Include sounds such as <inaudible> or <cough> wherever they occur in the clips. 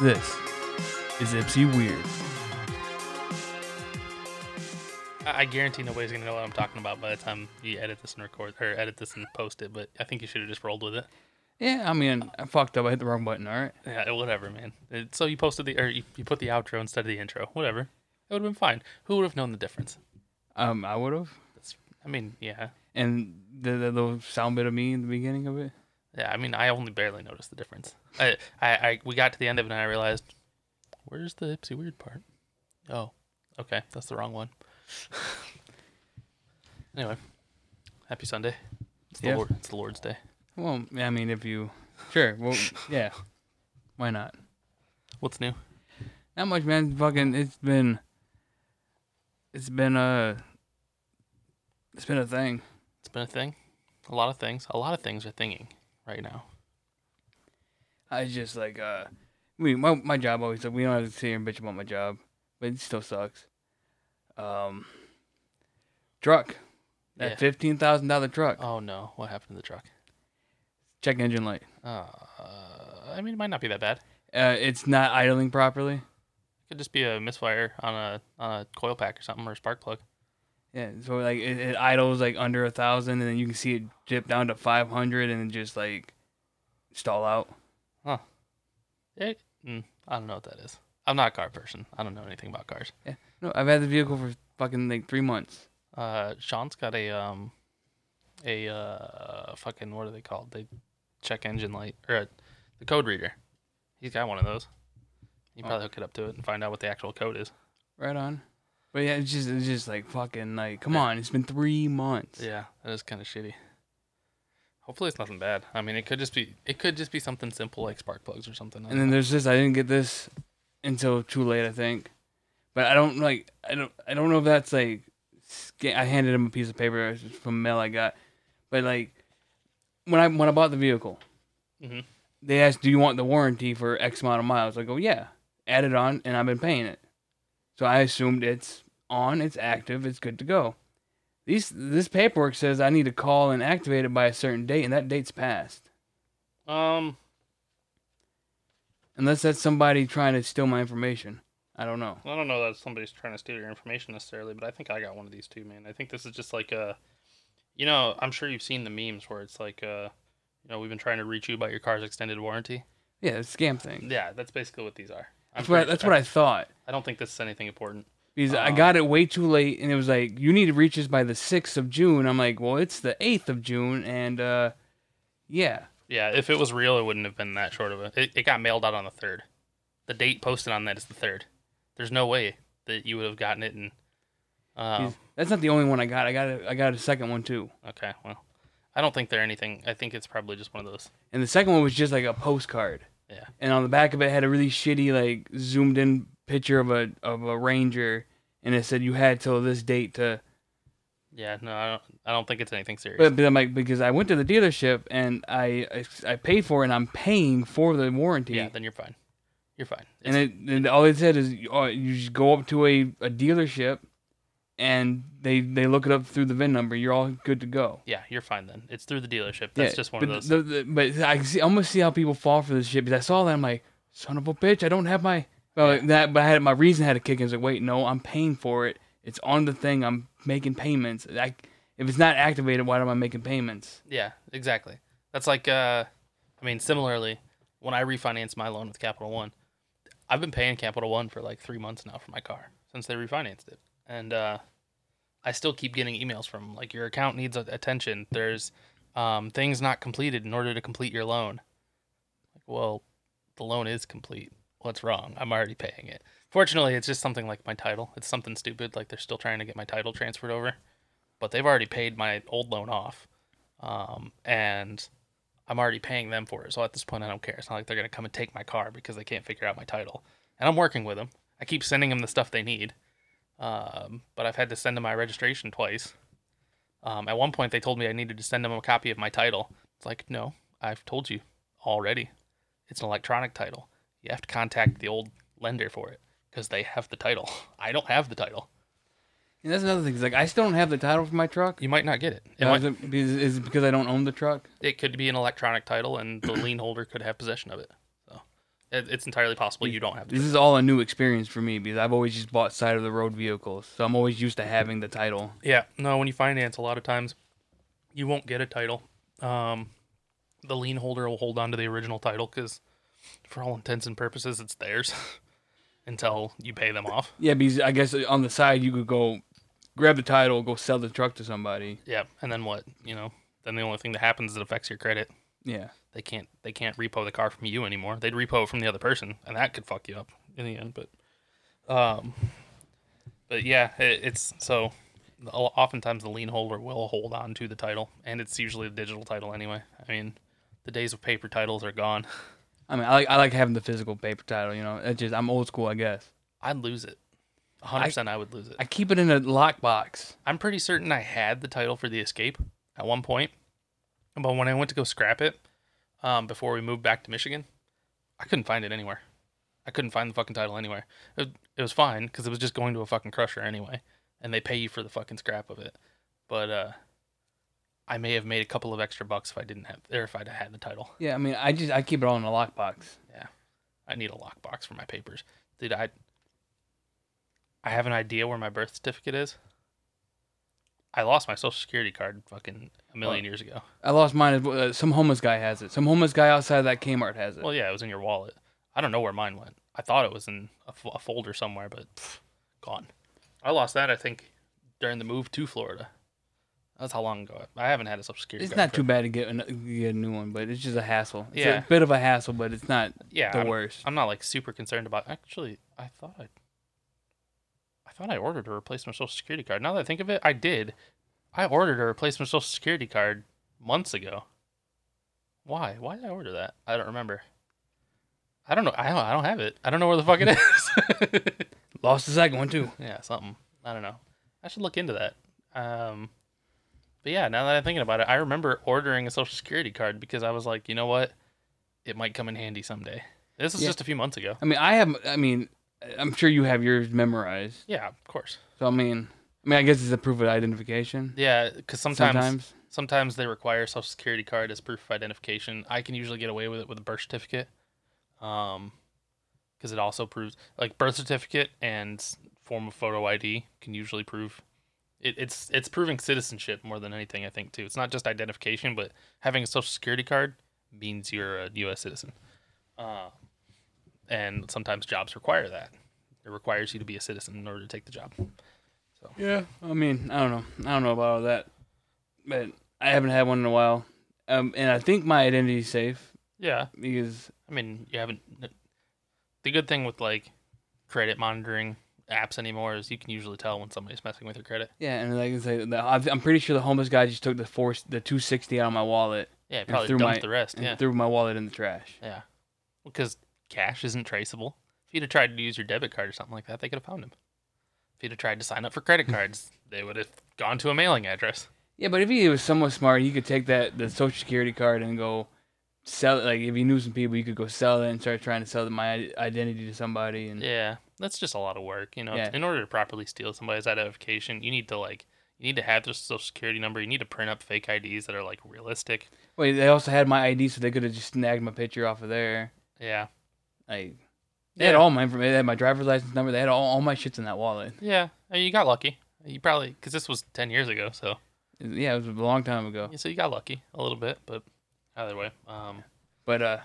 This is Ipsy Weird. I guarantee nobody's gonna know what I'm talking about by the time you edit this and record or edit this and post it. But I think you should have just rolled with it. Yeah, I mean, I fucked up. I hit the wrong button. All right. Yeah, whatever, man. It- so you posted the or you, you put the outro instead of the intro. Whatever. It would have been fine. Who would have known the difference? Um, I would have. That's. I mean, yeah, And the, the little sound bit of me in the beginning of it. yeah. I mean, I only barely noticed the difference. I, I, I we got to the end of it and I realized, where's the Ipsy weird part? Oh, okay, that's the wrong one. <laughs> anyway, happy Sunday. It's the Yeah. Lord. It's the Lord's Day. Well, I mean, if you, sure, well, <laughs> yeah, why not? What's new? Not much, man. Fucking, it's been, it's been a, it's been a thing. It's been a thing. A lot of things. A lot of things are thinging right now. I just like, uh, we my my job always. We don't have to sit here and bitch about my job, but it still sucks. Um, truck, that Yeah. fifteen thousand dollar truck, Oh no, what happened to the truck? check engine light. Uh, I mean, it might not be that bad. Uh, it's not idling properly. It could just be a misfire on a on a coil pack or something or a spark plug. Yeah, so like it, it idles like under a thousand, and then you can see it dip down to five hundred, and then just like stall out. Mm, I don't know what that is. I'm not a car person. I don't know anything about cars. Yeah. No, I've had the vehicle for fucking like three months. Uh, Sean's got a um, a uh, fucking what are they called? They check engine light or a, the code reader. He's got one of those. You Oh. probably hook it up to it and find out what the actual code is. Right on. But yeah, it's just it's just like fucking like come Yeah. on, it's been three months. Yeah, that is kind of shitty. Hopefully it's nothing bad. I mean, it could just be it could just be something simple like spark plugs or something. And then there's this. I didn't get this until too late, I think. But I don't like. I don't. I don't know if that's like. I handed him a piece of paper from mail I got, but like when I when I bought the vehicle, Mhm. they asked, "Do you want the warranty for X amount of miles?" I go, "Yeah." Add it on, and I've been paying it. So I assumed it's on, it's active, it's good to go. These this paperwork says I need to call and activate it by a certain date, and that date's passed. um Unless that's somebody trying to steal my information. I don't know. I don't know that somebody's trying to steal your information necessarily, but I think I got one of these too, man. I think this is just like a, you know, I'm sure you've seen the memes where it's like, uh, you know, we've been trying to reach you about your car's extended warranty. Yeah, it's scam thing. Yeah, that's basically what these are. I'm That's what I, that's sure- what I thought. I don't think this is anything important. Because I Um, got it way too late, and it was like you need to reach us by the sixth of June. I'm like, well, it's the eighth of June, and uh, yeah, Yeah, if it was real, it wouldn't have been that short of a. It, it got mailed out on the third. The date posted on that is the third. There's no way that you would have gotten it and. Um, that's not the only one I got. I got a, I got a second one too, okay, well, I don't think they're anything. I think it's probably just one of those. and the second one was just like a postcard. Yeah. And on the back of it had a really shitty like zoomed in picture of a of a ranger, and it said you had till this date to Yeah, no, I don't. I don't think it's anything serious. But, but I'm like, because I went to the dealership and I, I I paid for it and I'm paying for the warranty. yeah, then you're fine. You're fine. and It's- it and all it said is oh, you just go up to a, a dealership and they they look it up through the VIN number. You're all good to go. yeah, you're fine then. It's through the dealership. That's Yeah, just one of those. The, the, but I can see, I almost see how people fall for this shit because I saw that I'm like, son of a bitch, I don't have my well like that. But I had my reason had to kick in. I was like, wait, no, I'm paying for it. It's on the thing. I'm making payments. I, if it's not activated, why am I making payments? yeah, exactly. That's like. uh I mean, similarly, when I refinanced my loan with Capital One, I've been paying Capital One for like three months now for my car since they refinanced it, and uh I still keep getting emails from like your account needs attention. There's um, things not completed in order to complete your loan. Like, well, the loan is complete. What's wrong? I'm already paying it. Fortunately, it's just something like my title. It's something stupid, like they're still trying to get my title transferred over, but they've already paid my old loan off, um, and I'm already paying them for it. So at this point, I don't care. It's not like they're gonna come and take my car because they can't figure out my title. And I'm working with them. I keep sending them the stuff they need, um, but I've had to send them my registration twice. Um, at one point, they told me I needed to send them a copy of my title. It's like, no, I've told you already. It's an electronic title. You have to contact the old lender for it because they have the title. <laughs> I don't have the title. And that's another thing. Is like I still don't have the title for my truck. You might not get it. It, might, is, it, is, is it because I don't own the truck? it could be an electronic title, and the lien holder could have possession of it. So It, it's entirely possible you don't have to. This is all a new experience for me because I've always just bought side of the road vehicles, so I'm always used to having the title. Yeah, no, when you finance, a lot of times you won't get a title. Um, the lien holder will hold on to the original title because, for all intents and purposes, it's theirs <laughs> until you pay them off. Yeah, because I guess on the side you could go grab the title, go sell the truck to somebody. Yeah, and then what? You know, then the only thing that happens is it affects your credit. Yeah. They can't they can't repo the car from you anymore. They'd repo it from the other person, and that could fuck you up in the end. But, um, but yeah, it, it's so. Oftentimes, the lien holder will hold on to the title, and it's usually a digital title anyway. I mean, the days of paper titles are gone. <laughs> I mean, I like I like having the physical paper title. You know, it's just I'm old school, I guess. I'd lose it. 100 percent, I would lose it. I keep it in a lockbox. I'm pretty certain I had the title for the Escape at one point, but when I went to go scrap it, um, before we moved back to Michigan, I couldn't find it anywhere. I couldn't find the fucking title anywhere. It, it was fine because it was just going to a fucking crusher anyway, and they pay you for the fucking scrap of it. But uh, I may have made a couple of extra bucks if I didn't have, or if I'd had the title. Yeah, I mean, I just I keep it all in a lockbox. Yeah, I need a lockbox for my papers, dude. I I have an idea where my birth certificate is. I lost my social security card fucking a million years ago. I lost mine. Uh, some homeless guy has it. Some homeless guy outside that Kmart has it. Well, yeah, it was in your wallet. I don't know where mine went. I thought it was in a, folder somewhere, but pff, gone. I lost that, I think, during the move to Florida. That's how long ago. I haven't had a social security card. it's not too bad to get, an, get a new one, but it's just a hassle. It's Yeah. a bit of a hassle, but it's not yeah, the I'm, worst. I'm not like super concerned about. Actually, I thought I. I thought I ordered a replacement social security card. Now that I think of it, I did. I ordered a replacement social security card months ago. Why? Why did I order that? I don't remember. I don't know. I don't. I don't have it. I don't know where the fuck it <laughs> is. <laughs> Lost the second one too. yeah, something. I don't know. I should look into that. Um, but yeah, now that I'm thinking about it, I remember ordering a social security card because I was like, you know what, it might come in handy someday. This is Yeah. just a few months ago. I mean, I have. I mean, I'm sure you have yours memorized. Yeah, of course. So I mean, I mean, I guess it's a proof of identification. Yeah, because sometimes, sometimes Sometimes. they require a social security card as proof of identification. I can usually get away with it with a birth certificate, um, because it also proves like birth certificate and form of photo ID can usually prove. It, it's it's proving citizenship more than anything. I think too. It's not just identification, but having a social security card means you're a U.S. citizen. Uh, and sometimes jobs require that. It requires you to be a citizen in order to take the job. Yeah. I mean, I don't know. I don't know about all that, but I haven't had one in a while. Um, and I think my identity's safe Yeah, because I mean, you haven't. The good thing with like credit monitoring apps anymore is you can usually tell when somebody's messing with your credit. yeah, and like I say, the, I'm pretty sure the homeless guy just took the force the 260 out of my wallet Yeah, probably threw dumped my- the rest. Yeah, threw my wallet in the trash. yeah, because cash isn't traceable. If you'd have tried to use your debit card or something like that, they could have found him. If you'd have tried to sign up for credit <laughs> cards, they would have gone to a mailing address. Yeah, but if he was somewhat smart, he could take that the social security card and go sell it. Like if he knew some people, he could go sell it and start trying to sell my identity to somebody. And Yeah, that's just a lot of work. You know, Yeah. in order to properly steal somebody's identification, you need to like. You need to have their social security number. You need to print up fake IDs that are like realistic. wait, they also had my ID, so they could have just snagged my picture off of there. Yeah. Like they had all my information. They had my driver's license number. They had all, all my shits in that wallet. Yeah, I mean, you got lucky. You probably because this was ten years ago, so Yeah, it was a long time ago. so you got lucky a little bit, but either way, um, But uh,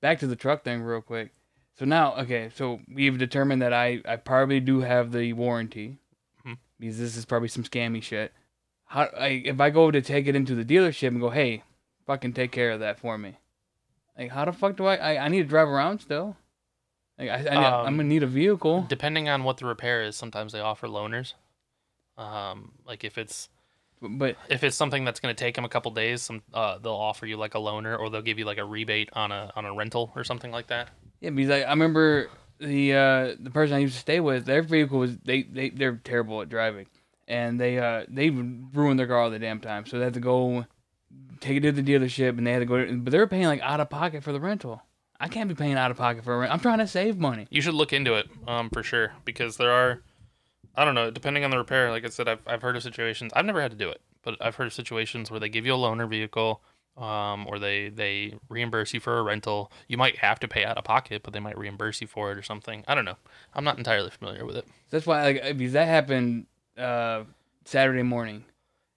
back to the truck thing real quick. So now, okay, so we've determined that I I probably do have the warranty Mhm. because this is probably some scammy shit. How I, if I go to take it into the dealership and go, hey, fucking take care of that for me. Like, how the fuck do I? I, I need to drive around still. Like, I, I Um, I'm gonna need a vehicle. depending on what the repair is, sometimes they offer loaners. Um, like if it's But if it's something that's going to take them a couple days, some uh, they'll offer you like a loaner, or they'll give you like a rebate on a on a rental or something like that. Yeah, because I, I remember the uh, the person I used to stay with, their vehicle was they they they're terrible at driving, and they uh they ruined their car all the damn time. So they had to go take it to the dealership, and they had to go, but they were paying like out of pocket for the rental. I can't be paying out of pocket for a rent. I'm trying to save money. You should look into it, um, for sure, because there are, I don't know, depending on the repair. Like I said, I've I've heard of situations. I've never had to do it, but I've heard of situations where they give you a loaner vehicle, um, or they they reimburse you for a rental. You might have to pay out of pocket, but they might reimburse you for it or something. I don't know. I'm not entirely familiar with it. That's why like because that happened uh, Saturday morning.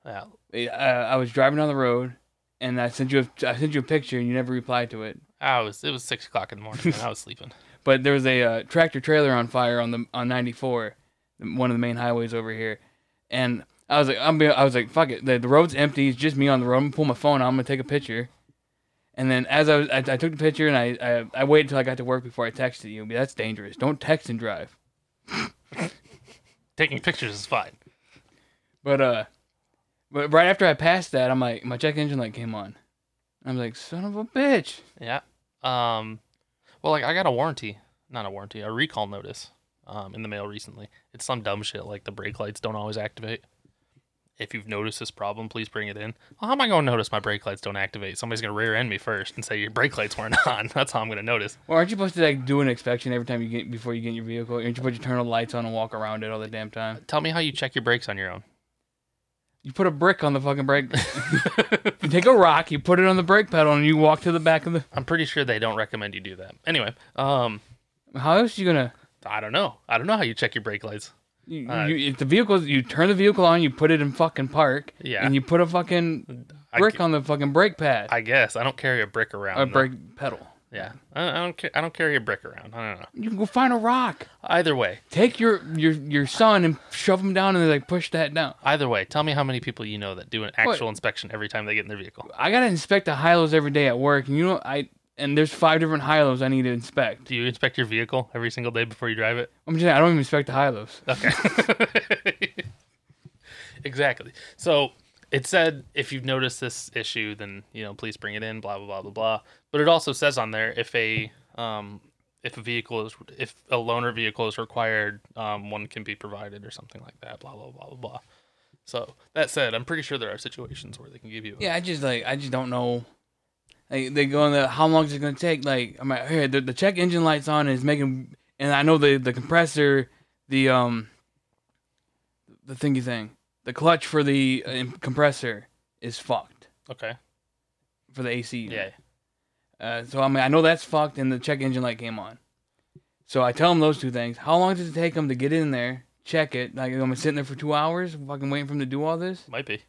Yeah, Uh, I was driving down the road, and I sent you a, I sent you a picture, and you never replied to it. I was it was six o'clock in the morning and I was <laughs> sleeping. But there was a uh, tractor trailer on fire on the on 94, one of the main highways over here, and I was like, I'm be, I was like, fuck it, the, the road's empty, it's just me on the road. I'm gonna pull my phone out, I'm gonna take a picture. And then as I was, I, I took the picture and I, I I waited until I got to work before I texted you. But that's dangerous. Don't text and drive. Taking pictures is fine. But uh, but right after I passed that, I'm like, my check engine light came on. I'm like, son of a bitch. Yeah. Um, well, like I got a warranty, not a warranty, a recall notice, um, in the mail recently. It's some dumb shit like the brake lights don't always activate. If you've noticed this problem, please bring it in. Well, how am I going to notice my brake lights don't activate? Somebody's gonna rear end me first and say your brake lights weren't <laughs> on. That's how I'm gonna notice. Well, aren't you supposed to like do an inspection every time you get before you get in your vehicle? Aren't you supposed to turn the lights on and walk around it all the damn time? Tell me how you check your brakes on your own. You put a brick on the fucking brake. <laughs> you take a rock, you put it on the brake pedal, and you walk to the back of the. I'm pretty sure they don't recommend you do that. Anyway, um, How else you gonna? I don't know. I don't know how you check your brake lights. You, Uh, you, if the vehicle, you turn the vehicle on, you put it in fucking park, Yeah. and you put a fucking brick on the fucking brake pad, I guess I don't carry a brick around. A though. brake pedal. Yeah, I, I don't. I don't carry a brick around. I don't know. You can go find a rock. Either way, Take your your your son and shove him down, and like push that down. either way. Tell me how many people you know that do an actual What? inspection every time they get in their vehicle. I gotta inspect the hilos every day at work, and you know I and there's five different hilos I need to inspect. Do you inspect your vehicle every single day before you drive it? I'm just saying, I don't even inspect the hilos. Okay. <laughs> exactly. So it said if you've noticed this issue, then you know please bring it in. Blah blah blah blah blah. But it also says on there if a um if a vehicle is if a loaner vehicle is required, um one can be provided or something like that. Blah blah blah blah blah. So that said, I'm pretty sure there are situations where they can give you. Yeah, I just like I just don't know. Like they go on the how long is it gonna take? Like I'm like, hey, the, the check engine lights on and it's making, and I know the the compressor, the um, the thingy thing, the clutch for the uh, compressor is fucked Okay. for the AC. unit. Yeah. Uh, so I mean, I know that's fucked, and the check engine light came on. So I tell them those two things. How long does it take them to get in there, check it? Like I'm sitting there for two hours, fucking waiting for them to do all this. Might be.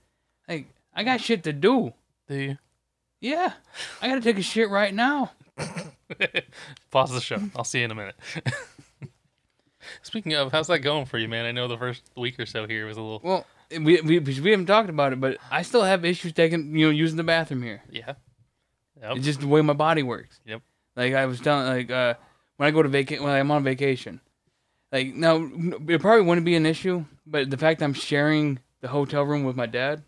Like I got shit to do. Do you? Yeah, I gotta take a shit right now. <laughs> Pause the show. I'll see you in a minute. <laughs> Speaking of, how's that going for you, man? I know the first week or so here was a little. Well, we we we haven't talked about it, but I still have issues taking you know using the bathroom here. Yeah. Yep. It's just the way my body works. Yep. Like I was telling, like uh, when I go to vacation, when I'm on vacation, like now it probably wouldn't be an issue, but the fact I'm sharing the hotel room with my dad,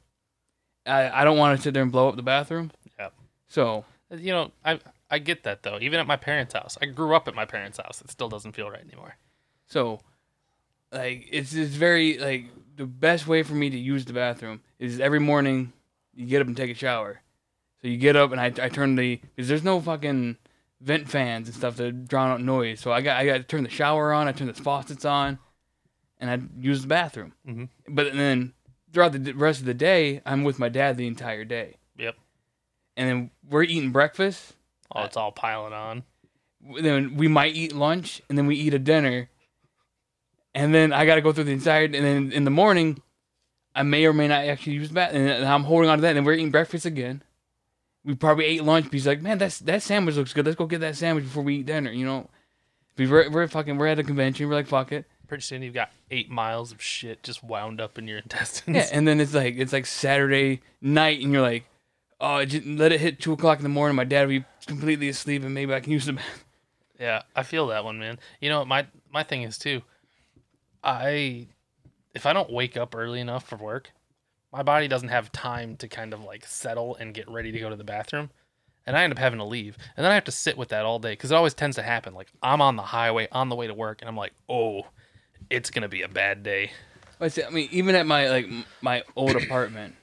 I I don't want to sit there and blow up the bathroom. So You know, I I get that though. Even at my parents' house, I grew up at my parents' house. It still doesn't feel right anymore. so, like it's it's very like the best way for me to use the bathroom is every morning you get up and take a shower. So you get up and I, I turn the because there's no fucking vent fans and stuff to drown out noise. So I got I got to turn the shower on. I turn the faucets on, and I use the bathroom. Mhm. But then throughout the rest of the day, I'm with my dad the entire day. And then we're eating breakfast. Oh, it's all piling on. Then we might eat lunch, and then we eat a dinner. And then I got to go through the entire. And then in the morning, I may or may not actually use that. And I'm holding on to that. And then we're eating breakfast again. We probably ate lunch. But he's like, man, that's that sandwich looks good. Let's go get that sandwich before we eat dinner. You know, we we're, we're fucking we're at a convention. We're like, fuck it. Pretty soon you've got eight miles of shit just wound up in your <laughs> intestines. Yeah. And then it's like it's like Saturday night, and you're like, oh, just let it hit two o'clock in the morning. My dad will be completely asleep, and maybe I can use the bathroom. <laughs> Yeah, I feel that one, man. You know, my my thing is too. I if I don't wake up early enough for work, my body doesn't have time to kind of like settle and get ready to go to the bathroom, and I end up having to leave, and then I have to sit with that all day because it always tends to happen. Like I'm on the highway on the way to work, and I'm like, oh, it's gonna be a bad day. I I mean, even at my like my old <coughs> apartment,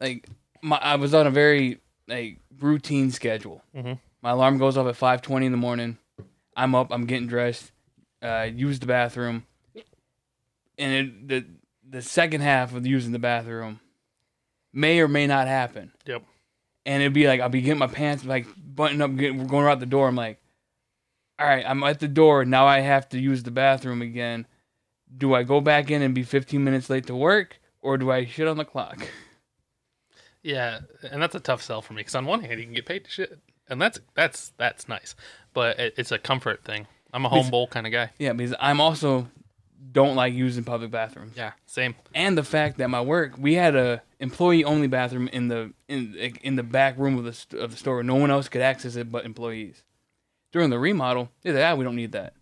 like my I was on a very like routine schedule. Mhm. My alarm goes off at five twenty in the morning. I'm up. I'm getting dressed. Uh, use the bathroom, and it, the the second half of using the bathroom may or may not happen. Yep. and it'd be like I'll be getting my pants like buttoned up, getting, going out the door. I'm like, all right, I'm at the door now. I have to use the bathroom again. Do I go back in and be 15 minutes late to work, or do I shit on the clock? <laughs> Yeah, and that's a tough sell for me because on one hand you can get paid to shit, and that's that's that's nice, but it, it's a comfort thing. I'm a home bowl kind of guy. Yeah, because I'm also don't like using public bathrooms. Yeah, same. and the fact that my work we had a employee only bathroom in the in in the back room of the st- of the store. No one else could access it but employees. During the remodel, they said, "Ah, we don't need that."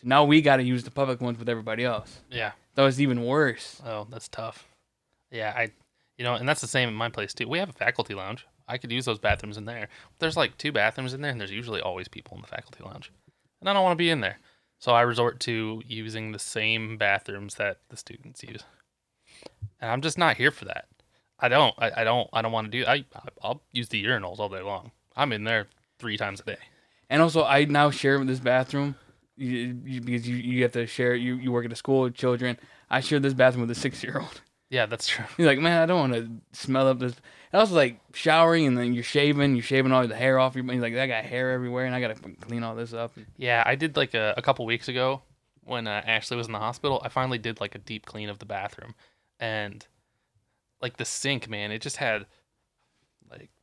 So now we got to use the public ones with everybody else. Yeah. That was even worse. Oh, that's tough. Yeah, I, you know, and that's the same in my place too. We have a faculty lounge. I could use those bathrooms in there. There's like two bathrooms in there, and there's usually always people in the faculty lounge, and I don't want to be in there. So I resort to using the same bathrooms that the students use, and I'm just not here for that. I don't. I, I don't. I don't want to do. I. I'll use the urinals all day long. I'm in there three times a day. And also, I now share this bathroom you, you, because you, you have to share. You, you work at a school with children. I share this bathroom with a six year old. Yeah, that's true. He's like, man, I don't want to smell up this. And also, like showering and then you're shaving, you're shaving all the hair off your. He's like, I got hair everywhere, and I gotta clean all this up. Yeah, I did like a, a couple weeks ago when uh, Ashley was in the hospital. I finally did like a deep clean of the bathroom, and like the sink, man, it just had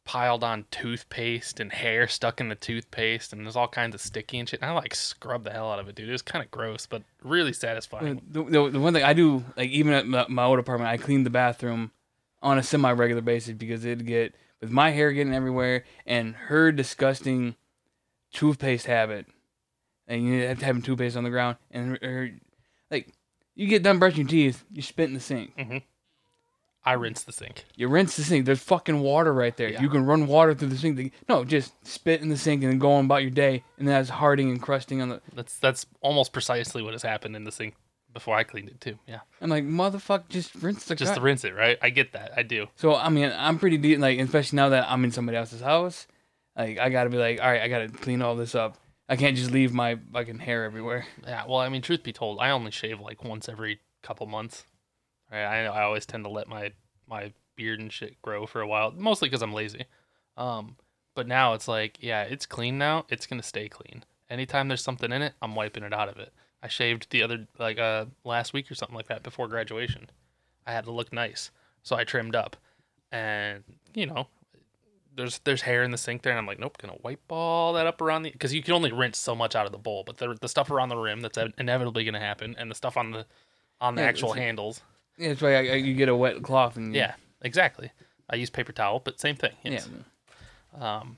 piled on toothpaste and hair stuck in the toothpaste, and there's all kinds of sticky and shit. And I like scrub the hell out of it, dude. It was kind of gross, but really satisfying. The, the, the one thing I do, like even at my, my old apartment, I clean the bathroom on a semi regular basis because it'd get with my hair getting everywhere and her disgusting toothpaste habit, and you have to have toothpaste on the ground and her, her like you get done brushing your teeth, you spit in the sink. Mm-hmm. I rinse the sink. You rinse the sink. There's fucking water right there. Yeah. You can run water through the sink. No, just spit in the sink and then go on about your day, and that's harding and crusting on the. That's that's almost precisely what has happened in the sink before I cleaned it too. Yeah, I'm like, motherfucker, just rinse the. just to rinse it, right? I get that. I do. So I mean, I'm pretty deep, like especially now that I'm in somebody else's house, like I gotta be like, all right, I gotta clean all this up. I can't just leave my fucking hair everywhere. Yeah, well, I mean, truth be told, I only shave like once every couple months. I I always tend to let my my beard and shit grow for a while, mostly because I'm lazy. Um, but now it's like, yeah, it's clean now. It's gonna stay clean. Anytime there's something in it, I'm wiping it out of it. I shaved the other like uh last week or something like that before graduation. I had to look nice, so I trimmed up, and you know, there's there's hair in the sink there, and I'm like, nope, gonna wipe all that up around the because you can only rinse so much out of the bowl, but the the stuff around the rim that's inevitably gonna happen, and the stuff on the on the Yeah, actual handles. That's why I, I, you get a wet cloth and Yeah, exactly. I use paper towel, but same thing. yeah. Um,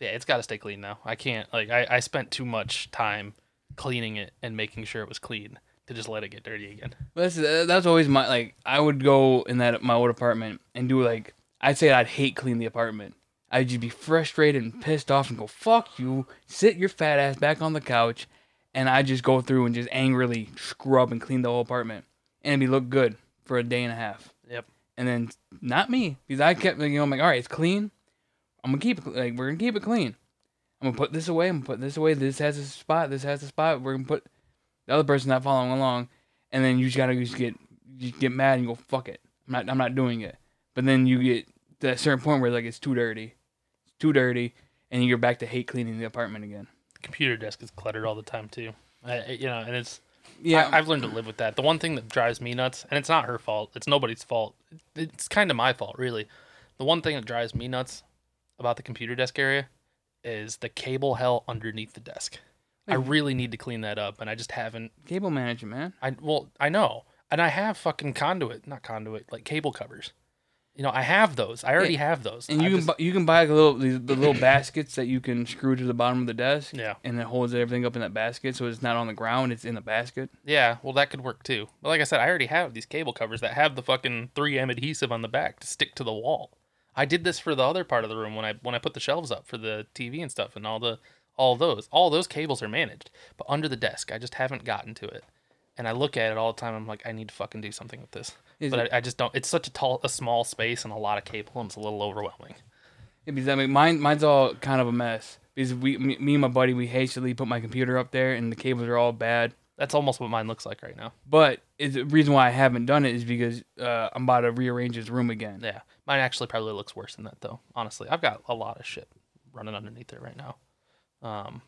yeah, it's got to stay clean now. I can't like I, I spent too much time cleaning it and making sure it was clean to just let it get dirty again. But that's uh, that's always my like. I would go in that my old apartment and do like I'd say I'd hate clean the apartment. I'd just be frustrated and pissed off and go fuck you, sit your fat ass back on the couch, and I just go through and just angrily scrub and clean the whole apartment, and it'd be look good for a day and a half. Yep. And then not me because I kept you know I'm like all right it's clean, I'm gonna keep it like we're gonna keep it clean. I'm gonna put this away. I'm gonna put this away. This has a spot. This has a spot. We're gonna put the other person not following along, and then you just gotta just get you get mad and go fuck it. I'm not I'm not doing it. But then you get to that certain point where like it's too dirty, it's too dirty, and you're back to hate cleaning the apartment again. Computer desk is cluttered all the time too. I- you know, and it's Yeah, I, I've learned to live with that. The one thing that drives me nuts, and it's not her fault. It's nobody's fault. It's kind of my fault, really. The one thing that drives me nuts about the computer desk area is the cable hell underneath the desk. I really need to clean that up, and I just haven't. cable management, man. I well, I know, and I have fucking conduit, not conduit, like cable covers. You know, I have those. I already have those. And I you can just- bu- you can buy like a little these, the little baskets that you can screw to the bottom of the desk. Yeah. And it holds everything up in that basket, so it's not on the ground. It's in the basket. Yeah, well, that could work too. But like I said, I already have these cable covers that have the fucking 3M adhesive on the back to stick to the wall. I did this for the other part of the room when I when I put the shelves up for the TV and stuff and all the all those all those cables are managed. But under the desk, I just haven't gotten to it. And I look at it all the time. I'm like, I need to fucking do something with this. Is but it- I, I just don't. It's such a tall, a small space and a lot of cable, and it's a little overwhelming. Yeah, because I mean, mine mine's all kind of a mess. Because we, me, me and my buddy, we hastily put my computer up there, and the cables are all bad. That's almost what mine looks like right now. But the reason why I haven't done it is because uh, I'm about to rearrange his room again. Yeah, mine actually probably looks worse than that though. Honestly, I've got a lot of shit running underneath it right now. Um,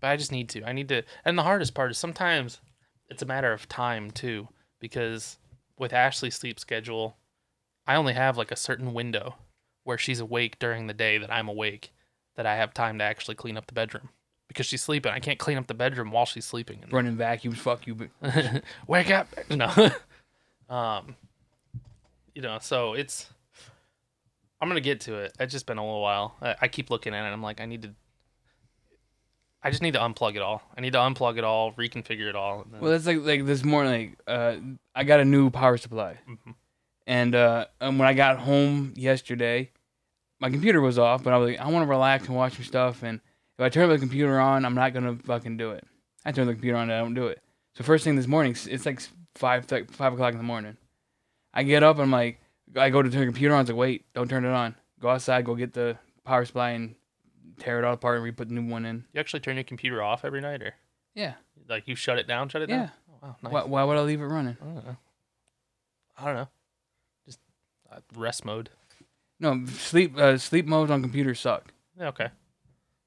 but I just need to. I need to. And the hardest part is sometimes it's a matter of time too, because with Ashley's sleep schedule, I only have like a certain window where she's awake during the day that I'm awake, that I have time to actually clean up the bedroom. Because she's sleeping, I can't clean up the bedroom while she's sleeping. And Running vacuums, fuck you. <laughs> Wake up no <laughs> um you know so it's i'm gonna get to it it's just been a little while i, I keep looking at it i'm like i need to i just need to unplug it all i need to unplug it all reconfigure it all well, that's like like this morning. Like, uh, I got a new power supply, Mhm. and uh, and when I got home yesterday, my computer was off. But I was like, I want to relax and watch some stuff. And if I turn the computer on, I'm not gonna fucking do it. I turn the computer on, and I don't do it. So first thing this morning, it's like five th- five o'clock in the morning. I get up, and I'm like, I go to turn the computer on. I was like, wait, don't turn it on. Go outside, go get the power supply, and tear it all apart and re put the new one in. you actually turn your computer off every night or Yeah, like you shut it down shut it yeah. down oh, wow nice Why, why would I leave it running? I, don't know. I don't know just uh, rest mode No, sleep uh, sleep modes on computers suck. yeah, okay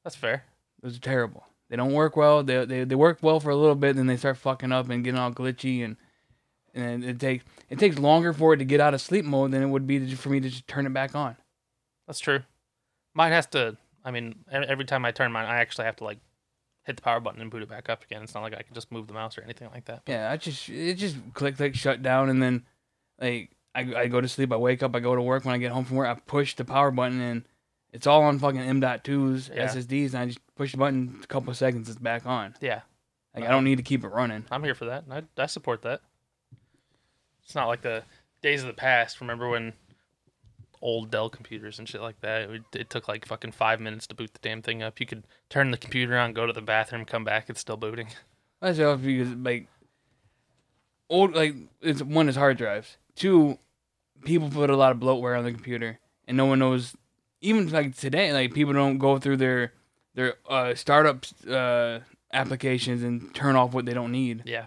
that's fair Those are terrible. They don't work well. They, they they work well for a little bit, then they start fucking up and getting all glitchy, and and it takes it takes longer for it to get out of sleep mode than it would be to, for me to just turn it back on. That's true. Mine has to. I mean, every time I turn mine, I actually have to like hit the power button and boot it back up again. It's not like I can just move the mouse or anything like that. Yeah, I just it just click click shut down, and then like I I go to sleep, I wake up, I go to work. When I get home from work, I push the power button, and it's all on fucking M.2s Yeah. SSDs, and I just push the button, a couple of seconds, it's back on. Yeah, Like I don't need to keep it running. I'm here for that. I I support that. It's not like the days of the past. Remember when old Dell computers and shit like that? It, it took like fucking five minutes to boot the damn thing up. You could turn the computer on, go to the bathroom, come back, it's still booting. I don't off because like old like it's one is hard drives. Two, people put a lot of bloatware on the computer, and no one knows. Even like today, like people don't go through their their uh, startup uh, applications and turn off what they don't need. Yeah,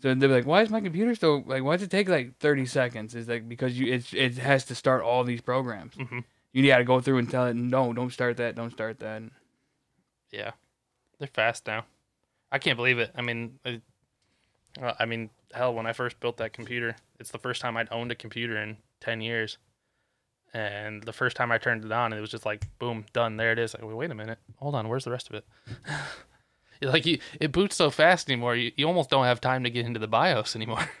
So they're like, "Why is my computer still like? Why does it take like thirty seconds?" It's like because you it's it has to start all these programs. Mhm. You got to go through and tell it, "No, don't start that. Don't start that." yeah, they're fast now. I can't believe it. I mean, I, I mean, hell, when I first built that computer, it's the first time I'd owned a computer in ten years. And the first time I turned it on, it was just like, boom, done. There it is. Like, wait a minute, hold on, where's the rest of it? <laughs> <laughs> like you, it boots so fast anymore. You, you almost don't have time to get into the BIOS anymore. <laughs>